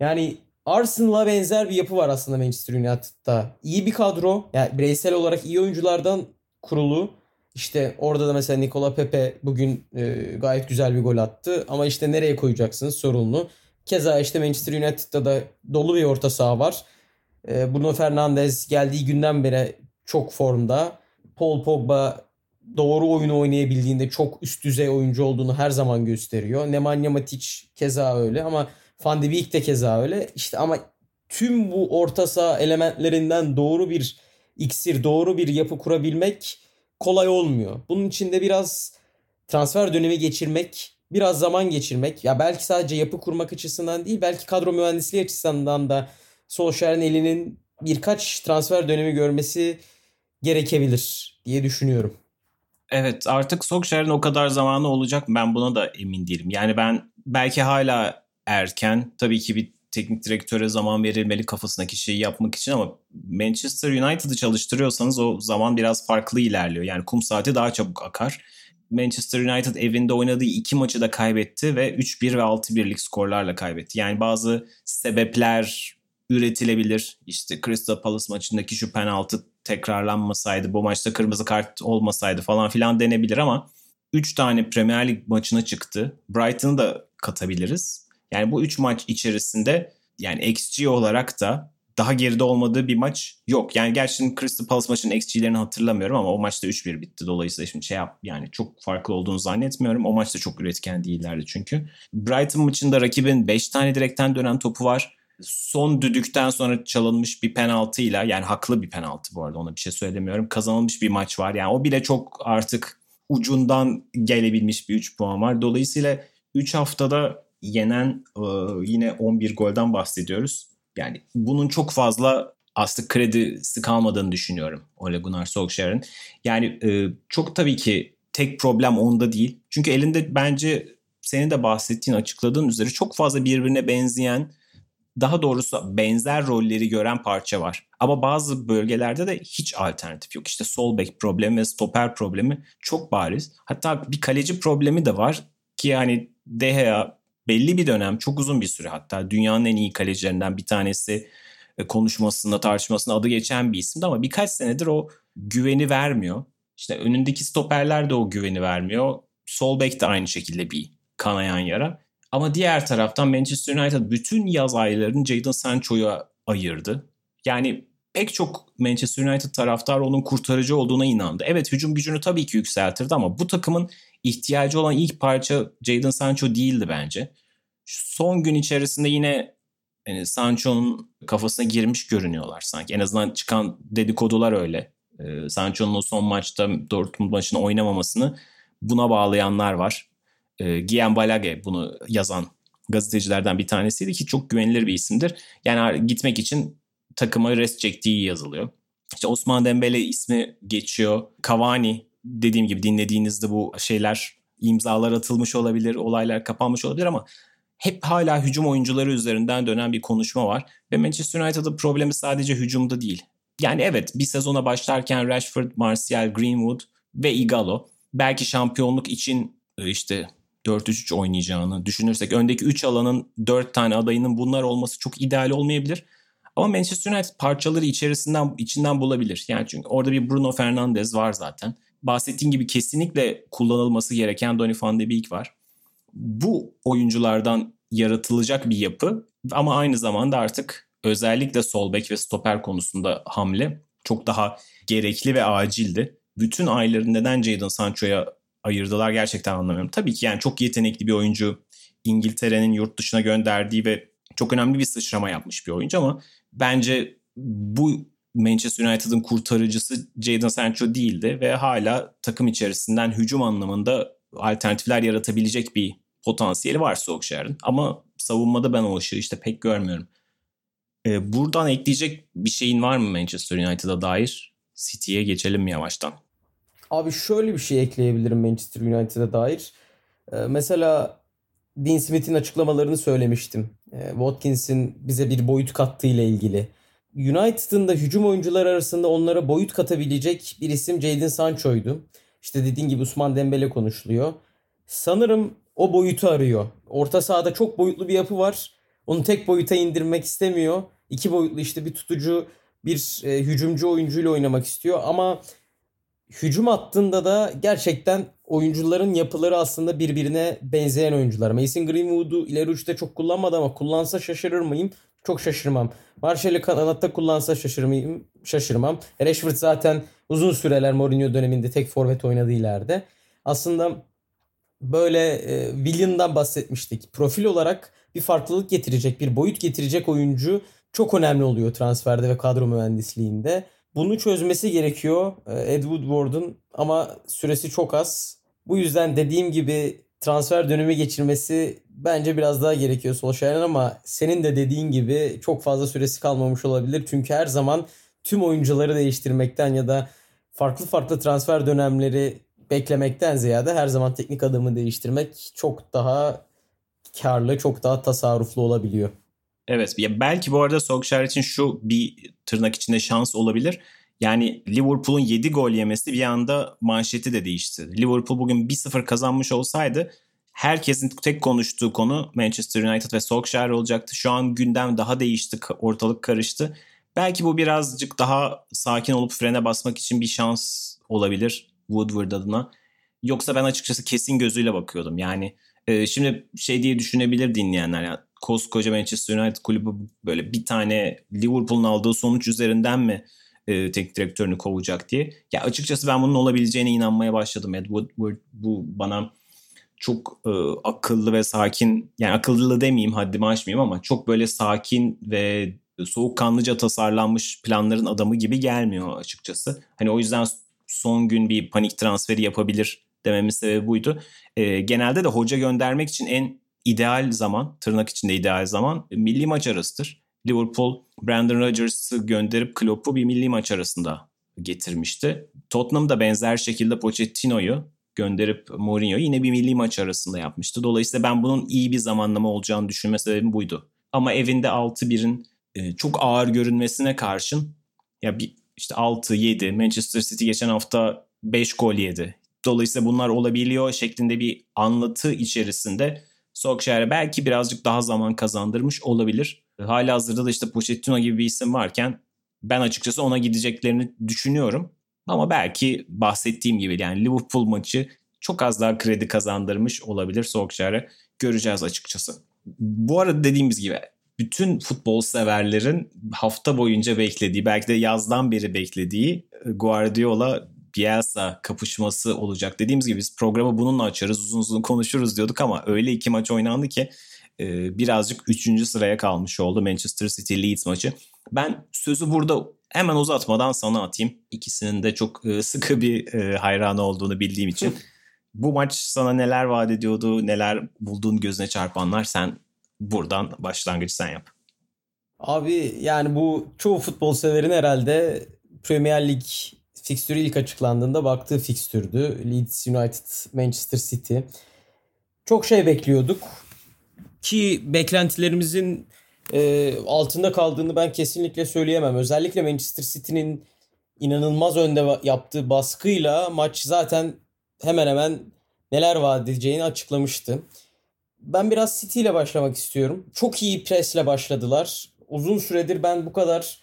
Yani Arsenal'a benzer bir yapı var aslında Manchester United'da. İyi bir kadro. Yani bireysel olarak iyi oyunculardan kurulu. İşte orada da mesela Nikola Pepe bugün e, gayet güzel bir gol attı. Ama işte nereye koyacaksınız sorunlu. Keza işte Manchester United'da da dolu bir orta saha var. E, Bruno Fernandes geldiği günden beri çok formda. Paul Pogba doğru oyunu oynayabildiğinde çok üst düzey oyuncu olduğunu her zaman gösteriyor. Nemanja Matic keza öyle ama Van de Beek de keza öyle. İşte ama tüm bu orta saha elementlerinden doğru bir iksir, doğru bir yapı kurabilmek kolay olmuyor. Bunun için de biraz transfer dönemi geçirmek, biraz zaman geçirmek. Ya belki sadece yapı kurmak açısından değil, belki kadro mühendisliği açısından da Solskjaer'in elinin birkaç transfer dönemi görmesi gerekebilir diye düşünüyorum. Evet artık Solskjaer'in o kadar zamanı olacak ben buna da emin değilim. Yani ben belki hala erken tabii ki bir teknik direktöre zaman verilmeli kafasındaki şeyi yapmak için ama Manchester United'ı çalıştırıyorsanız o zaman biraz farklı ilerliyor. Yani kum saati daha çabuk akar. Manchester United evinde oynadığı iki maçı da kaybetti ve 3-1 ve 6-1'lik skorlarla kaybetti. Yani bazı sebepler üretilebilir. İşte Crystal Palace maçındaki şu penaltı tekrarlanmasaydı, bu maçta kırmızı kart olmasaydı falan filan denebilir ama 3 tane Premier Lig maçına çıktı. Brighton'ı da katabiliriz. Yani bu 3 maç içerisinde yani XG olarak da daha geride olmadığı bir maç yok. Yani gerçekten Crystal Palace maçının XG'lerini hatırlamıyorum ama o maçta 3-1 bitti. Dolayısıyla şimdi şey yap yani çok farklı olduğunu zannetmiyorum. O maçta çok üretken değillerdi çünkü. Brighton maçında rakibin 5 tane direkten dönen topu var. Son düdükten sonra çalınmış bir penaltıyla yani haklı bir penaltı bu arada ona bir şey söylemiyorum. Kazanılmış bir maç var. Yani o bile çok artık ucundan gelebilmiş bir 3 puan var. Dolayısıyla 3 haftada yenen e, yine 11 golden bahsediyoruz. Yani bunun çok fazla aslında kredisi kalmadığını düşünüyorum Ole Gunnar Solskjaer'in. Yani e, çok tabii ki tek problem onda değil. Çünkü elinde bence senin de bahsettiğin, açıkladığın üzere çok fazla birbirine benzeyen, daha doğrusu benzer rolleri gören parça var. Ama bazı bölgelerde de hiç alternatif yok. İşte sol bek problemi ve stoper problemi çok bariz. Hatta bir kaleci problemi de var ki yani De Gea belli bir dönem çok uzun bir süre hatta dünyanın en iyi kalecilerinden bir tanesi e, konuşmasında tartışmasında adı geçen bir isimdi ama birkaç senedir o güveni vermiyor. İşte önündeki stoperler de o güveni vermiyor. Sol bek de aynı şekilde bir kanayan yara. Ama diğer taraftan Manchester United bütün yaz aylarını Jadon Sancho'ya ayırdı. Yani pek çok Manchester United taraftar onun kurtarıcı olduğuna inandı. Evet hücum gücünü tabii ki yükseltirdi ama bu takımın ihtiyacı olan ilk parça Jadon Sancho değildi bence. Son gün içerisinde yine yani Sancho'nun kafasına girmiş görünüyorlar sanki. En azından çıkan dedikodular öyle. Ee, Sancho'nun o son maçta Dortmund maçını oynamamasını buna bağlayanlar var. Ee, Guillaume Balage bunu yazan gazetecilerden bir tanesiydi ki çok güvenilir bir isimdir. Yani gitmek için takıma rest çektiği yazılıyor. İşte Osman Dembele ismi geçiyor. Cavani dediğim gibi dinlediğinizde bu şeyler imzalar atılmış olabilir, olaylar kapanmış olabilir ama hep hala hücum oyuncuları üzerinden dönen bir konuşma var. Ve Manchester United'ın problemi sadece hücumda değil. Yani evet bir sezona başlarken Rashford, Martial, Greenwood ve Igalo belki şampiyonluk için e, işte 4-3-3 oynayacağını düşünürsek öndeki 3 alanın 4 tane adayının bunlar olması çok ideal olmayabilir. Ama Manchester United parçaları içerisinden içinden bulabilir. Yani çünkü orada bir Bruno Fernandes var zaten. Bahsettiğim gibi kesinlikle kullanılması gereken Donny van de Beek var. Bu oyunculardan yaratılacak bir yapı ama aynı zamanda artık özellikle sol bek ve stoper konusunda hamle çok daha gerekli ve acildi. Bütün ayları neden Jadon Sancho'ya ayırdılar gerçekten anlamıyorum. Tabii ki yani çok yetenekli bir oyuncu. İngiltere'nin yurt dışına gönderdiği ve çok önemli bir sıçrama yapmış bir oyuncu ama bence bu Manchester United'ın kurtarıcısı Jadon Sancho değildi ve hala takım içerisinden hücum anlamında alternatifler yaratabilecek bir potansiyeli var Solskjaer'in. Ama savunmada ben o ışığı işte pek görmüyorum. Ee, buradan ekleyecek bir şeyin var mı Manchester United'a dair? City'ye geçelim yavaştan? Abi şöyle bir şey ekleyebilirim Manchester United'a dair. Ee, mesela Dean Smith'in açıklamalarını söylemiştim. Ee, Watkins'in bize bir boyut kattığı ile ilgili. United'ın da hücum oyuncuları arasında onlara boyut katabilecek bir isim Jadon Sancho'ydu. İşte dediğin gibi Usman Dembele konuşuluyor. Sanırım o boyutu arıyor. Orta sahada çok boyutlu bir yapı var. Onu tek boyuta indirmek istemiyor. İki boyutlu işte bir tutucu, bir e, hücumcu oyuncuyla oynamak istiyor. Ama hücum hattında da gerçekten oyuncuların yapıları aslında birbirine benzeyen oyuncular. Mason Greenwood'u ileri uçta çok kullanmadı ama kullansa şaşırır mıyım? Çok şaşırmam. Marshall'ı kanatta kullansa şaşırmayayım, şaşırmam. Rashford zaten uzun süreler Mourinho döneminde tek forvet oynadı ileride. Aslında böyle e, William'dan bahsetmiştik. Profil olarak bir farklılık getirecek, bir boyut getirecek oyuncu çok önemli oluyor transferde ve kadro mühendisliğinde. Bunu çözmesi gerekiyor e, Ed Woodward'un ama süresi çok az. Bu yüzden dediğim gibi transfer dönemi geçirmesi bence biraz daha gerekiyor Solskjaer'in ama senin de dediğin gibi çok fazla süresi kalmamış olabilir. Çünkü her zaman tüm oyuncuları değiştirmekten ya da farklı farklı transfer dönemleri beklemekten ziyade her zaman teknik adamı değiştirmek çok daha karlı, çok daha tasarruflu olabiliyor. Evet ya belki bu arada Solskjaer için şu bir tırnak içinde şans olabilir. Yani Liverpool'un 7 gol yemesi bir anda manşeti de değişti. Liverpool bugün 1-0 kazanmış olsaydı herkesin tek konuştuğu konu Manchester United ve Solskjaer olacaktı. Şu an gündem daha değişti, ortalık karıştı. Belki bu birazcık daha sakin olup frene basmak için bir şans olabilir Woodward adına. Yoksa ben açıkçası kesin gözüyle bakıyordum. Yani e, şimdi şey diye düşünebilir dinleyenler. Yani koskoca Manchester United kulübü böyle bir tane Liverpool'un aldığı sonuç üzerinden mi e, teknik direktörünü kovacak diye. Ya açıkçası ben bunun olabileceğine inanmaya başladım. Ed Woodward bu bana çok e, akıllı ve sakin yani akıllı demeyeyim haddimi aşmayayım ama çok böyle sakin ve soğukkanlıca tasarlanmış planların adamı gibi gelmiyor açıkçası. Hani o yüzden son gün bir panik transferi yapabilir dememin sebebi buydu. E, genelde de hoca göndermek için en ideal zaman, tırnak içinde ideal zaman milli maç arasıdır. Liverpool Brandon Rodgers'ı gönderip Klopp'u bir milli maç arasında getirmişti. Tottenham da benzer şekilde Pochettino'yu gönderip Mourinho'yu yine bir milli maç arasında yapmıştı. Dolayısıyla ben bunun iyi bir zamanlama olacağını düşünme sebebim buydu. Ama evinde 6-1'in e, çok ağır görünmesine karşın ya bir işte 6-7 Manchester City geçen hafta 5 gol yedi. Dolayısıyla bunlar olabiliyor şeklinde bir anlatı içerisinde Solskjaer'e belki birazcık daha zaman kazandırmış olabilir. Hala hazırda da işte Pochettino gibi bir isim varken ben açıkçası ona gideceklerini düşünüyorum. Ama belki bahsettiğim gibi yani Liverpool maçı çok az daha kredi kazandırmış olabilir Solskjaer'e. Göreceğiz açıkçası. Bu arada dediğimiz gibi bütün futbol severlerin hafta boyunca beklediği, belki de yazdan beri beklediği Guardiola Bielsa kapışması olacak. Dediğimiz gibi biz programı bununla açarız uzun uzun konuşuruz diyorduk ama öyle iki maç oynandı ki e, birazcık üçüncü sıraya kalmış oldu Manchester City Leeds maçı. Ben sözü burada hemen uzatmadan sana atayım. İkisinin de çok e, sıkı bir e, hayranı olduğunu bildiğim için. Bu maç sana neler vaat ediyordu, neler bulduğun gözüne çarpanlar sen buradan başlangıç sen yap. Abi yani bu çoğu futbol severin herhalde Premier Lig fikstürü ilk açıklandığında baktığı fikstürdü. Leeds United, Manchester City. Çok şey bekliyorduk. Ki beklentilerimizin e, altında kaldığını ben kesinlikle söyleyemem. Özellikle Manchester City'nin inanılmaz önde yaptığı baskıyla maç zaten hemen hemen neler vaat edeceğini açıklamıştı. Ben biraz City ile başlamak istiyorum. Çok iyi presle başladılar. Uzun süredir ben bu kadar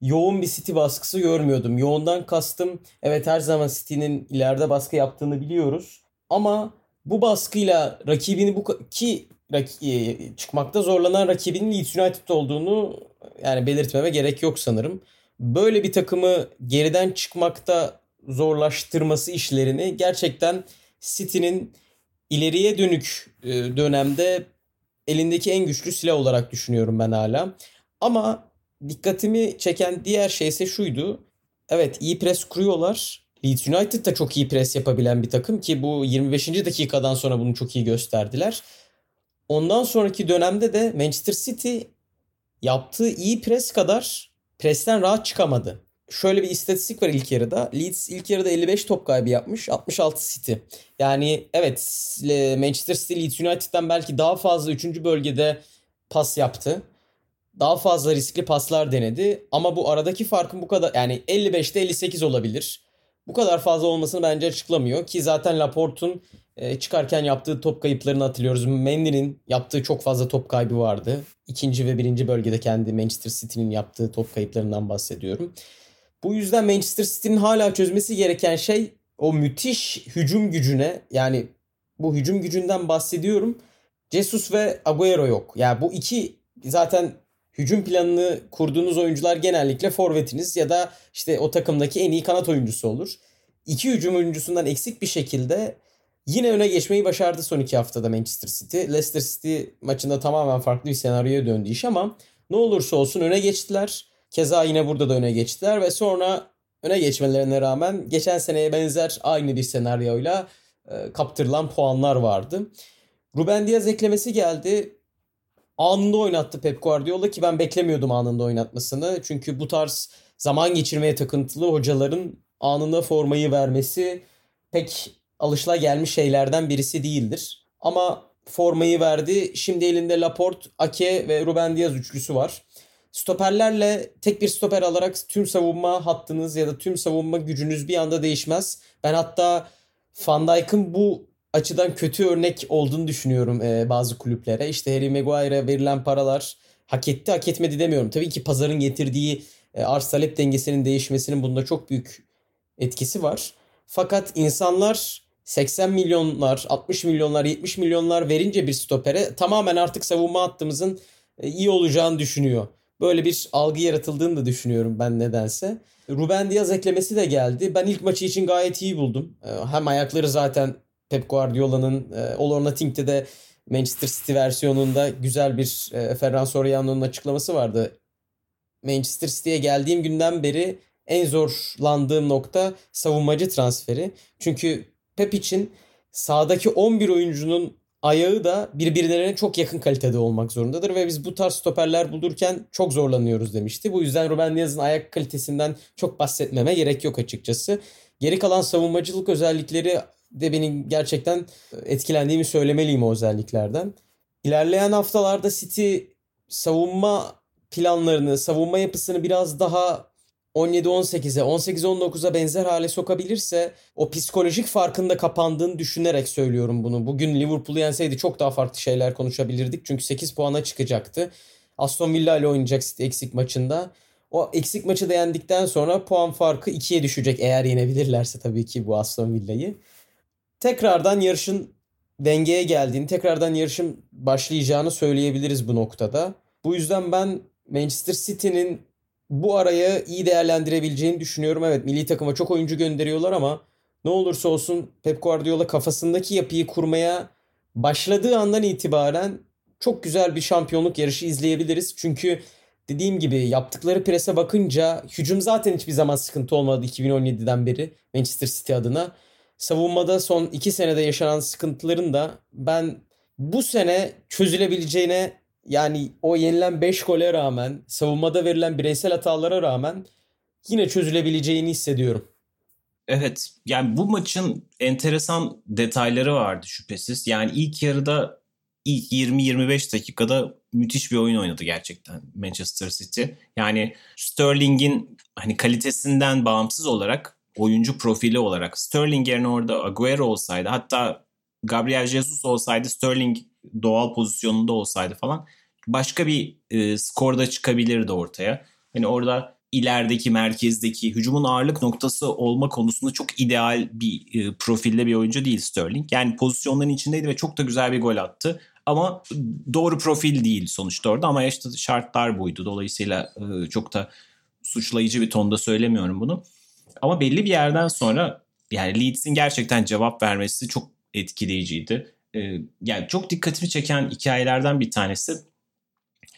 yoğun bir City baskısı görmüyordum. Yoğundan kastım evet her zaman City'nin ileride baskı yaptığını biliyoruz. Ama bu baskıyla rakibini bu ki çıkmakta zorlanan rakibinin Leeds United olduğunu yani belirtmeme gerek yok sanırım. Böyle bir takımı geriden çıkmakta zorlaştırması işlerini gerçekten City'nin ileriye dönük e, dönemde elindeki en güçlü silah olarak düşünüyorum ben hala. Ama dikkatimi çeken diğer şey ise şuydu. Evet iyi pres kuruyorlar. Leeds United da çok iyi pres yapabilen bir takım ki bu 25. dakikadan sonra bunu çok iyi gösterdiler. Ondan sonraki dönemde de Manchester City yaptığı iyi pres kadar presten rahat çıkamadı. Şöyle bir istatistik var ilk yarıda. Leeds ilk yarıda 55 top kaybı yapmış. 66 City. Yani evet Manchester City Leeds United'dan belki daha fazla 3. bölgede pas yaptı. Daha fazla riskli paslar denedi. Ama bu aradaki farkın bu kadar yani 55'te 58 olabilir. Bu kadar fazla olmasını bence açıklamıyor. Ki zaten Laporte'un e, çıkarken yaptığı top kayıplarını hatırlıyoruz. Mendy'nin yaptığı çok fazla top kaybı vardı. İkinci ve birinci bölgede kendi Manchester City'nin yaptığı top kayıplarından bahsediyorum. Bu yüzden Manchester City'nin hala çözmesi gereken şey o müthiş hücum gücüne yani bu hücum gücünden bahsediyorum. Jesus ve Agüero yok. Yani bu iki zaten hücum planını kurduğunuz oyuncular genellikle forvetiniz ya da işte o takımdaki en iyi kanat oyuncusu olur. İki hücum oyuncusundan eksik bir şekilde yine öne geçmeyi başardı son iki haftada Manchester City. Leicester City maçında tamamen farklı bir senaryoya döndü iş ama ne olursa olsun öne geçtiler. Keza yine burada da öne geçtiler ve sonra öne geçmelerine rağmen geçen seneye benzer aynı bir senaryoyla e, kaptırılan puanlar vardı. Ruben Diaz eklemesi geldi. Anında oynattı Pep Guardiola ki ben beklemiyordum anında oynatmasını. Çünkü bu tarz zaman geçirmeye takıntılı hocaların anında formayı vermesi pek alışılagelmiş şeylerden birisi değildir. Ama formayı verdi. Şimdi elinde Laporte, Ake ve Ruben Diaz üçlüsü var. Stoperlerle tek bir stoper alarak tüm savunma hattınız ya da tüm savunma gücünüz bir anda değişmez. Ben hatta Van Dijk'ın bu açıdan kötü örnek olduğunu düşünüyorum e, bazı kulüplere. İşte Harry Maguire'a verilen paralar hak etti hak etmedi demiyorum. Tabii ki pazarın getirdiği e, arz talep dengesinin değişmesinin bunda çok büyük etkisi var. Fakat insanlar 80 milyonlar, 60 milyonlar, 70 milyonlar verince bir stopere tamamen artık savunma hattımızın e, iyi olacağını düşünüyor. Böyle bir algı yaratıldığını da düşünüyorum ben nedense. Ruben Diaz eklemesi de geldi. Ben ilk maçı için gayet iyi buldum. E, hem ayakları zaten Pep Guardiola'nın e, All or Nothing'de de Manchester City versiyonunda güzel bir Ferran Soriano'nun açıklaması vardı. Manchester City'ye geldiğim günden beri en zorlandığım nokta savunmacı transferi. Çünkü Pep için sahadaki 11 oyuncunun ayağı da birbirlerine çok yakın kalitede olmak zorundadır ve biz bu tarz stoperler bulurken çok zorlanıyoruz demişti. Bu yüzden Ruben Diaz'ın ayak kalitesinden çok bahsetmeme gerek yok açıkçası. Geri kalan savunmacılık özellikleri de benim gerçekten etkilendiğimi söylemeliyim o özelliklerden. İlerleyen haftalarda City savunma planlarını, savunma yapısını biraz daha 17-18'e, 18-19'a benzer hale sokabilirse o psikolojik farkında kapandığını düşünerek söylüyorum bunu. Bugün Liverpool'u yenseydi çok daha farklı şeyler konuşabilirdik. Çünkü 8 puana çıkacaktı. Aston Villa ile oynayacak eksik maçında. O eksik maçı da yendikten sonra puan farkı 2'ye düşecek eğer yenebilirlerse tabii ki bu Aston Villa'yı. Tekrardan yarışın dengeye geldiğini, tekrardan yarışın başlayacağını söyleyebiliriz bu noktada. Bu yüzden ben Manchester City'nin bu araya iyi değerlendirebileceğini düşünüyorum. Evet milli takıma çok oyuncu gönderiyorlar ama ne olursa olsun Pep Guardiola kafasındaki yapıyı kurmaya başladığı andan itibaren çok güzel bir şampiyonluk yarışı izleyebiliriz. Çünkü dediğim gibi yaptıkları prese bakınca hücum zaten hiçbir zaman sıkıntı olmadı 2017'den beri Manchester City adına. Savunmada son iki senede yaşanan sıkıntıların da ben bu sene çözülebileceğine yani o yenilen 5 gole rağmen savunmada verilen bireysel hatalara rağmen yine çözülebileceğini hissediyorum. Evet yani bu maçın enteresan detayları vardı şüphesiz. Yani ilk yarıda ilk 20-25 dakikada müthiş bir oyun oynadı gerçekten Manchester City. Yani Sterling'in hani kalitesinden bağımsız olarak oyuncu profili olarak Sterling yerine orada Agüero olsaydı hatta Gabriel Jesus olsaydı Sterling doğal pozisyonunda olsaydı falan başka bir e, skorda çıkabilirdi ortaya. Hani orada ilerideki merkezdeki hücumun ağırlık noktası olma konusunda çok ideal bir e, profilde bir oyuncu değil Sterling. Yani pozisyonların içindeydi ve çok da güzel bir gol attı. Ama doğru profil değil sonuçta orada ama işte şartlar buydu. Dolayısıyla e, çok da suçlayıcı bir tonda söylemiyorum bunu. Ama belli bir yerden sonra yani Leeds'in gerçekten cevap vermesi çok etkileyiciydi. E, yani çok dikkatimi çeken hikayelerden bir tanesi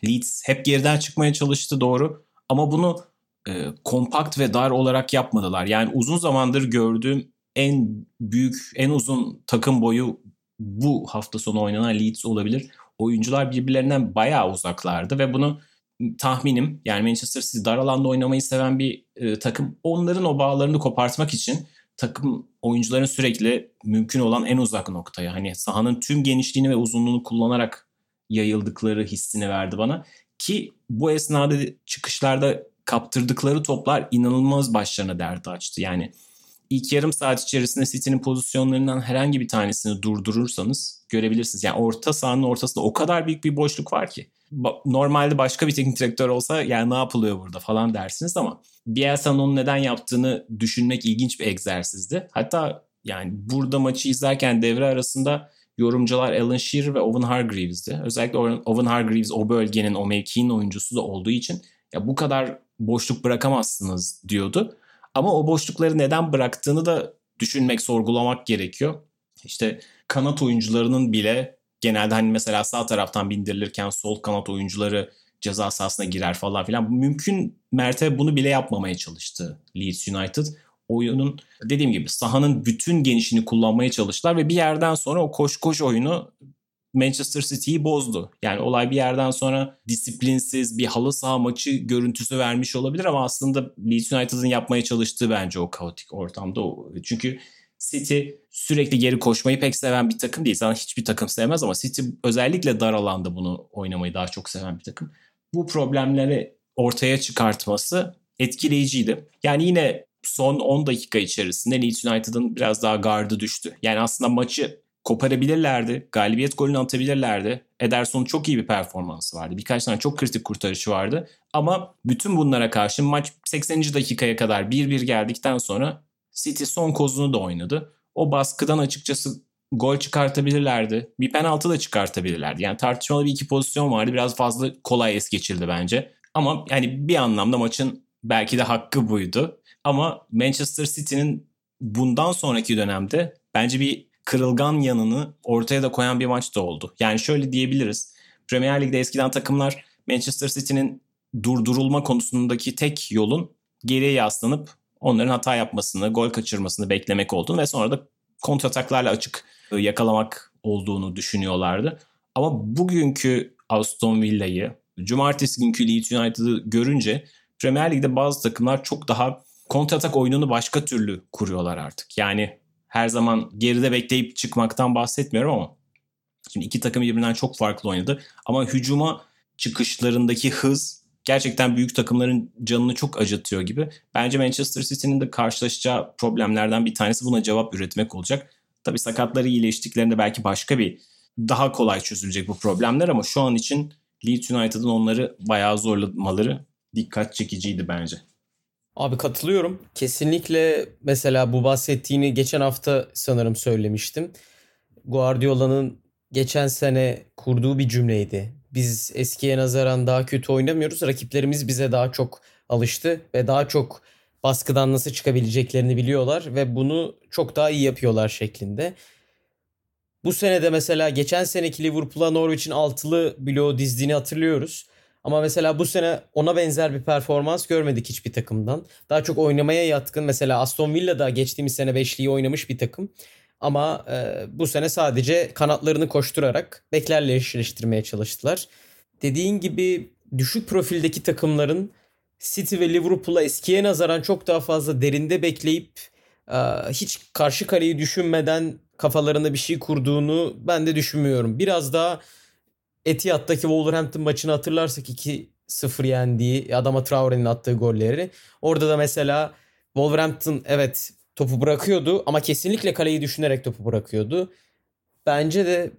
Leeds hep geriden çıkmaya çalıştı doğru ama bunu e, kompakt ve dar olarak yapmadılar. Yani uzun zamandır gördüğüm en büyük, en uzun takım boyu bu hafta sonu oynanan Leeds olabilir. Oyuncular birbirlerinden bayağı uzaklardı ve bunu tahminim yani Manchester City dar alanda oynamayı seven bir e, takım onların o bağlarını kopartmak için takım oyuncuların sürekli mümkün olan en uzak noktaya hani sahanın tüm genişliğini ve uzunluğunu kullanarak yayıldıkları hissini verdi bana ki bu esnada çıkışlarda kaptırdıkları toplar inanılmaz başlarına derdi açtı. Yani ilk yarım saat içerisinde City'nin pozisyonlarından herhangi bir tanesini durdurursanız görebilirsiniz. Yani orta sahanın ortasında o kadar büyük bir boşluk var ki. Normalde başka bir teknik direktör olsa yani ne yapılıyor burada falan dersiniz ama Bielsa'nın onu neden yaptığını düşünmek ilginç bir egzersizdi. Hatta yani burada maçı izlerken devre arasında yorumcular Alan Shearer ve Owen Hargreaves'di. Özellikle Owen Hargreaves o bölgenin, o mevkinin oyuncusu da olduğu için ya bu kadar boşluk bırakamazsınız diyordu. Ama o boşlukları neden bıraktığını da düşünmek, sorgulamak gerekiyor. İşte kanat oyuncularının bile genelde hani mesela sağ taraftan bindirilirken sol kanat oyuncuları ceza sahasına girer falan filan. Mümkün mertebe bunu bile yapmamaya çalıştı Leeds United. Oyunun dediğim gibi sahanın bütün genişliğini kullanmaya çalıştılar ve bir yerden sonra o koş koş oyunu Manchester City'yi bozdu. Yani olay bir yerden sonra disiplinsiz bir halı saha maçı görüntüsü vermiş olabilir ama aslında Leeds United'ın yapmaya çalıştığı bence o kaotik ortamda. Çünkü City sürekli geri koşmayı pek seven bir takım değil. Zaten hiçbir takım sevmez ama City özellikle dar alanda bunu oynamayı daha çok seven bir takım. Bu problemleri ortaya çıkartması etkileyiciydi. Yani yine son 10 dakika içerisinde Leeds United'ın biraz daha gardı düştü. Yani aslında maçı koparabilirlerdi. Galibiyet golünü atabilirlerdi. Ederson'un çok iyi bir performansı vardı. Birkaç tane çok kritik kurtarışı vardı. Ama bütün bunlara karşı maç 80. dakikaya kadar 1-1 geldikten sonra City son kozunu da oynadı. O baskıdan açıkçası gol çıkartabilirlerdi. Bir penaltı da çıkartabilirlerdi. Yani tartışmalı bir iki pozisyon vardı. Biraz fazla kolay es geçildi bence. Ama yani bir anlamda maçın belki de hakkı buydu. Ama Manchester City'nin bundan sonraki dönemde bence bir kırılgan yanını ortaya da koyan bir maç da oldu. Yani şöyle diyebiliriz. Premier Lig'de eskiden takımlar Manchester City'nin durdurulma konusundaki tek yolun geriye yaslanıp onların hata yapmasını, gol kaçırmasını beklemek olduğunu ve sonra da kontrataklarla açık e, yakalamak olduğunu düşünüyorlardı. Ama bugünkü Aston Villa'yı, cumartesi günkü Leeds United'ı görünce Premier Lig'de bazı takımlar çok daha kontratak oyununu başka türlü kuruyorlar artık. Yani her zaman geride bekleyip çıkmaktan bahsetmiyorum ama şimdi iki takım birbirinden çok farklı oynadı. Ama hücuma çıkışlarındaki hız gerçekten büyük takımların canını çok acıtıyor gibi. Bence Manchester City'nin de karşılaşacağı problemlerden bir tanesi buna cevap üretmek olacak. Tabii sakatları iyileştiklerinde belki başka bir daha kolay çözülecek bu problemler ama şu an için Leeds United'ın onları bayağı zorlamaları dikkat çekiciydi bence. Abi katılıyorum. Kesinlikle mesela bu bahsettiğini geçen hafta sanırım söylemiştim. Guardiola'nın geçen sene kurduğu bir cümleydi. Biz eskiye nazaran daha kötü oynamıyoruz. Rakiplerimiz bize daha çok alıştı ve daha çok baskıdan nasıl çıkabileceklerini biliyorlar ve bunu çok daha iyi yapıyorlar şeklinde. Bu sene de mesela geçen seneki Liverpool'a Norwich'in altılı bloğu dizdiğini hatırlıyoruz. Ama mesela bu sene ona benzer bir performans görmedik hiçbir takımdan. Daha çok oynamaya yatkın. Mesela Aston Villa'da geçtiğimiz sene beşliği oynamış bir takım. Ama e, bu sene sadece kanatlarını koşturarak beklerle eşleştirmeye çalıştılar. Dediğin gibi düşük profildeki takımların City ve Liverpool'a eskiye nazaran çok daha fazla derinde bekleyip e, hiç karşı kaleyi düşünmeden kafalarında bir şey kurduğunu ben de düşünmüyorum. Biraz daha Etihad'daki Wolverhampton maçını hatırlarsak 2-0 yendiği Adama Traore'nin attığı golleri. Orada da mesela Wolverhampton evet topu bırakıyordu ama kesinlikle kaleyi düşünerek topu bırakıyordu. Bence de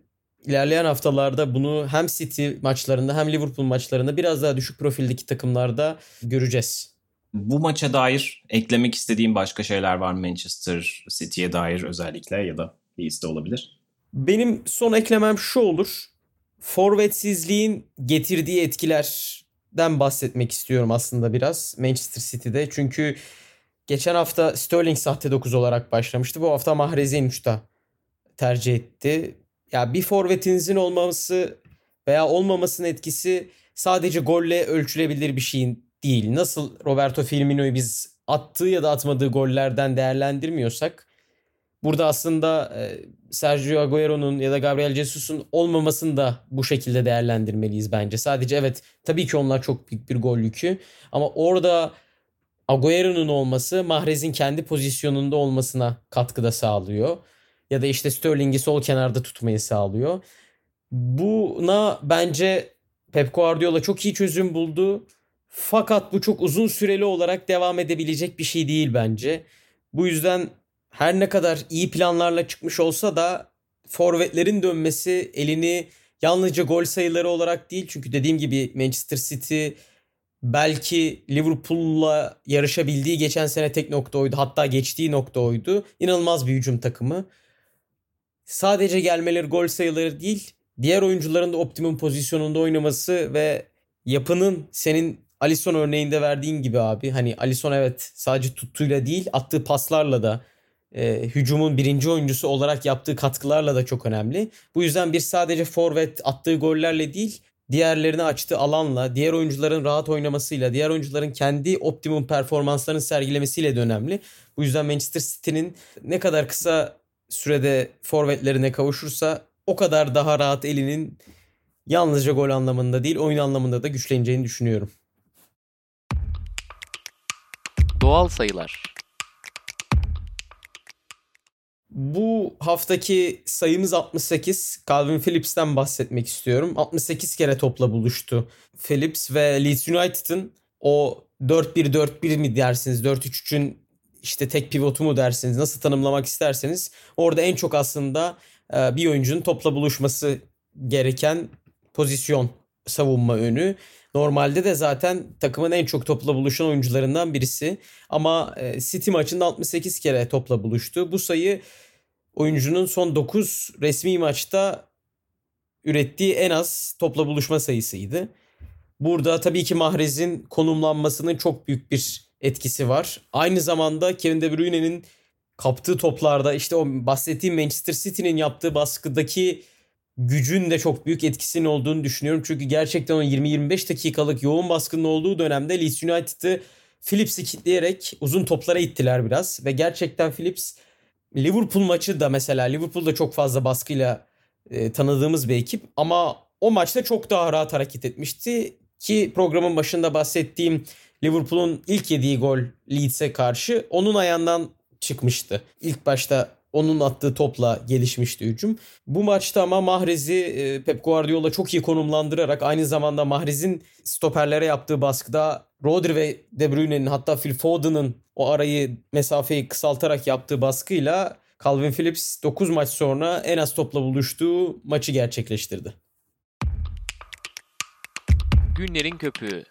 ilerleyen haftalarda bunu hem City maçlarında hem Liverpool maçlarında biraz daha düşük profildeki takımlarda göreceğiz. Bu maça dair eklemek istediğim başka şeyler var Manchester City'ye dair özellikle ya da Leeds'te olabilir. Benim son eklemem şu olur forvetsizliğin getirdiği etkilerden bahsetmek istiyorum aslında biraz Manchester City'de. Çünkü geçen hafta Sterling sahte 9 olarak başlamıştı. Bu hafta Mahrez'i 3'te tercih etti. Ya bir forvetinizin olmaması veya olmamasının etkisi sadece golle ölçülebilir bir şeyin değil. Nasıl Roberto Firmino'yu biz attığı ya da atmadığı gollerden değerlendirmiyorsak burada aslında e, Sergio Agüero'nun ya da Gabriel Jesus'un olmamasını da bu şekilde değerlendirmeliyiz bence. Sadece evet tabii ki onlar çok büyük bir gol yükü ama orada Agüero'nun olması Mahrez'in kendi pozisyonunda olmasına katkıda sağlıyor. Ya da işte Sterling'i sol kenarda tutmayı sağlıyor. Buna bence Pep Guardiola çok iyi çözüm buldu. Fakat bu çok uzun süreli olarak devam edebilecek bir şey değil bence. Bu yüzden her ne kadar iyi planlarla çıkmış olsa da forvetlerin dönmesi elini yalnızca gol sayıları olarak değil çünkü dediğim gibi Manchester City belki Liverpool'la yarışabildiği geçen sene tek nokta oydu. Hatta geçtiği nokta oydu. İnanılmaz bir hücum takımı. Sadece gelmeleri gol sayıları değil, diğer oyuncuların da optimum pozisyonunda oynaması ve yapının senin Alisson örneğinde verdiğin gibi abi hani Alisson evet sadece tuttuğuyla değil attığı paslarla da e, hücumun birinci oyuncusu olarak yaptığı katkılarla da çok önemli. Bu yüzden bir sadece forvet attığı gollerle değil diğerlerini açtığı alanla, diğer oyuncuların rahat oynamasıyla, diğer oyuncuların kendi optimum performanslarını sergilemesiyle de önemli. Bu yüzden Manchester City'nin ne kadar kısa sürede forvetlerine kavuşursa o kadar daha rahat elinin yalnızca gol anlamında değil oyun anlamında da güçleneceğini düşünüyorum. Doğal sayılar. Bu haftaki sayımız 68. Calvin Phillips'ten bahsetmek istiyorum. 68 kere topla buluştu Phillips ve Leeds United'ın o 4-1-4-1 mi dersiniz? 4-3-3'ün işte tek pivotu mu dersiniz? Nasıl tanımlamak isterseniz orada en çok aslında e, bir oyuncunun topla buluşması gereken pozisyon savunma önü. Normalde de zaten takımın en çok topla buluşan oyuncularından birisi. Ama e, City maçında 68 kere topla buluştu. Bu sayı oyuncunun son 9 resmi maçta ürettiği en az topla buluşma sayısıydı. Burada tabii ki Mahrez'in konumlanmasının çok büyük bir etkisi var. Aynı zamanda Kevin De Bruyne'nin kaptığı toplarda işte o bahsettiğim Manchester City'nin yaptığı baskıdaki gücün de çok büyük etkisinin olduğunu düşünüyorum. Çünkü gerçekten o 20-25 dakikalık yoğun baskının olduğu dönemde Leeds United'ı Phillips'i kitleyerek uzun toplara ittiler biraz. Ve gerçekten Phillips Liverpool maçı da mesela Liverpool'da çok fazla baskıyla e, tanıdığımız bir ekip. Ama o maçta çok daha rahat hareket etmişti. Ki programın başında bahsettiğim Liverpool'un ilk yediği gol Leeds'e karşı onun ayağından çıkmıştı. İlk başta onun attığı topla gelişmişti hücum. Bu maçta ama Mahrez'i e, Pep Guardiola çok iyi konumlandırarak aynı zamanda Mahrez'in stoperlere yaptığı baskıda Rodri ve De Bruyne'nin hatta Phil Foden'ın o arayı mesafeyi kısaltarak yaptığı baskıyla Calvin Phillips 9 maç sonra en az topla buluştuğu maçı gerçekleştirdi. Günlerin köpüğü.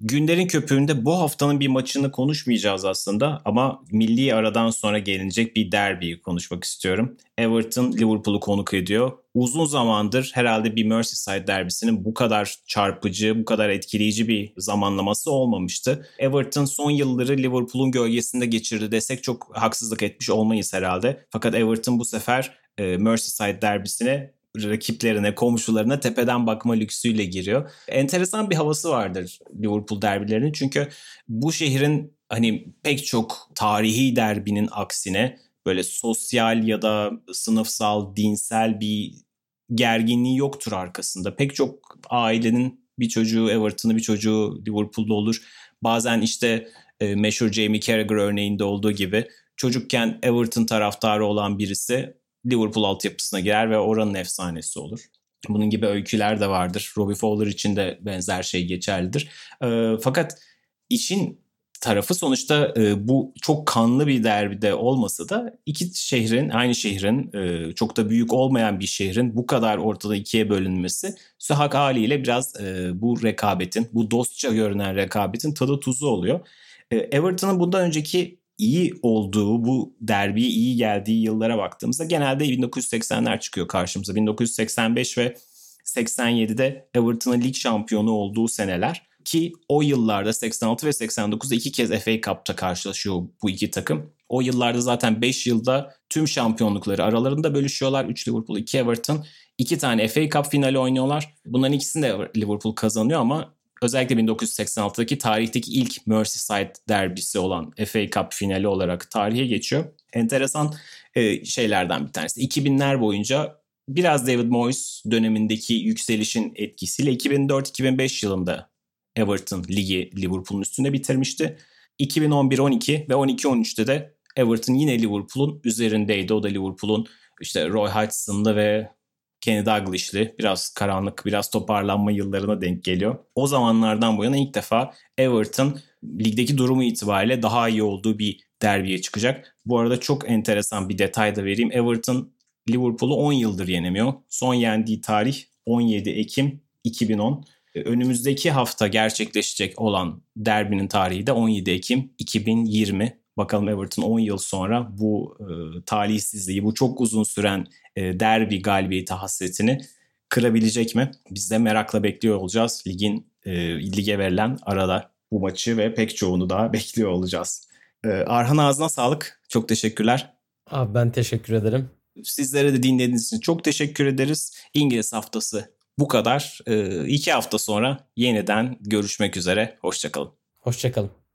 Günlerin köpüğünde bu haftanın bir maçını konuşmayacağız aslında ama milli aradan sonra gelinecek bir derbiyi konuşmak istiyorum. Everton Liverpool'u konuk ediyor. Uzun zamandır herhalde bir Merseyside derbisinin bu kadar çarpıcı, bu kadar etkileyici bir zamanlaması olmamıştı. Everton son yılları Liverpool'un gölgesinde geçirdi desek çok haksızlık etmiş olmayız herhalde. Fakat Everton bu sefer e, Merseyside derbisine rakiplerine, komşularına tepeden bakma lüksüyle giriyor. Enteresan bir havası vardır Liverpool derbilerinin. Çünkü bu şehrin hani pek çok tarihi derbinin aksine böyle sosyal ya da sınıfsal, dinsel bir gerginliği yoktur arkasında. Pek çok ailenin bir çocuğu Everton'ı bir çocuğu Liverpool'da olur. Bazen işte e, meşhur Jamie Carragher örneğinde olduğu gibi çocukken Everton taraftarı olan birisi Liverpool altyapısına girer ve oranın efsanesi olur. Bunun gibi öyküler de vardır. Robbie Fowler için de benzer şey geçerlidir. E, fakat işin tarafı sonuçta e, bu çok kanlı bir derbide olmasa da iki şehrin, aynı şehrin, e, çok da büyük olmayan bir şehrin bu kadar ortada ikiye bölünmesi sühak haliyle biraz e, bu rekabetin, bu dostça görünen rekabetin tadı tuzu oluyor. E, Everton'ın bundan önceki iyi olduğu, bu derbi iyi geldiği yıllara baktığımızda genelde 1980'ler çıkıyor karşımıza. 1985 ve 87'de Everton'ın lig şampiyonu olduğu seneler ki o yıllarda 86 ve 89'da iki kez FA Cup'ta karşılaşıyor bu iki takım. O yıllarda zaten 5 yılda tüm şampiyonlukları aralarında bölüşüyorlar. 3 Liverpool, 2 Everton. 2 tane FA Cup finali oynuyorlar. Bunların ikisini de Liverpool kazanıyor ama özellikle 1986'daki tarihteki ilk Merseyside derbisi olan FA Cup finali olarak tarihe geçiyor. Enteresan e, şeylerden bir tanesi. 2000'ler boyunca biraz David Moyes dönemindeki yükselişin etkisiyle 2004-2005 yılında Everton ligi Liverpool'un üstünde bitirmişti. 2011-12 ve 12-13'te de Everton yine Liverpool'un üzerindeydi. O da Liverpool'un işte Roy Hodgson'lı ve Kenny Dalglish'li biraz karanlık, biraz toparlanma yıllarına denk geliyor. O zamanlardan bu yana ilk defa Everton ligdeki durumu itibariyle daha iyi olduğu bir derbiye çıkacak. Bu arada çok enteresan bir detay da vereyim. Everton Liverpool'u 10 yıldır yenemiyor. Son yendiği tarih 17 Ekim 2010. Önümüzdeki hafta gerçekleşecek olan derbinin tarihi de 17 Ekim 2020. Bakalım Everton 10 yıl sonra bu e, talihsizliği, bu çok uzun süren e, derbi galibiyeti hasretini kırabilecek mi? Biz de merakla bekliyor olacağız. Ligin e, lige verilen arada bu maçı ve pek çoğunu daha bekliyor olacağız. E, Arhan ağzına sağlık. Çok teşekkürler. Abi ben teşekkür ederim. Sizlere de dinlediğiniz için çok teşekkür ederiz. İngiliz haftası bu kadar. E, iki hafta sonra yeniden görüşmek üzere. Hoşçakalın. Hoşçakalın.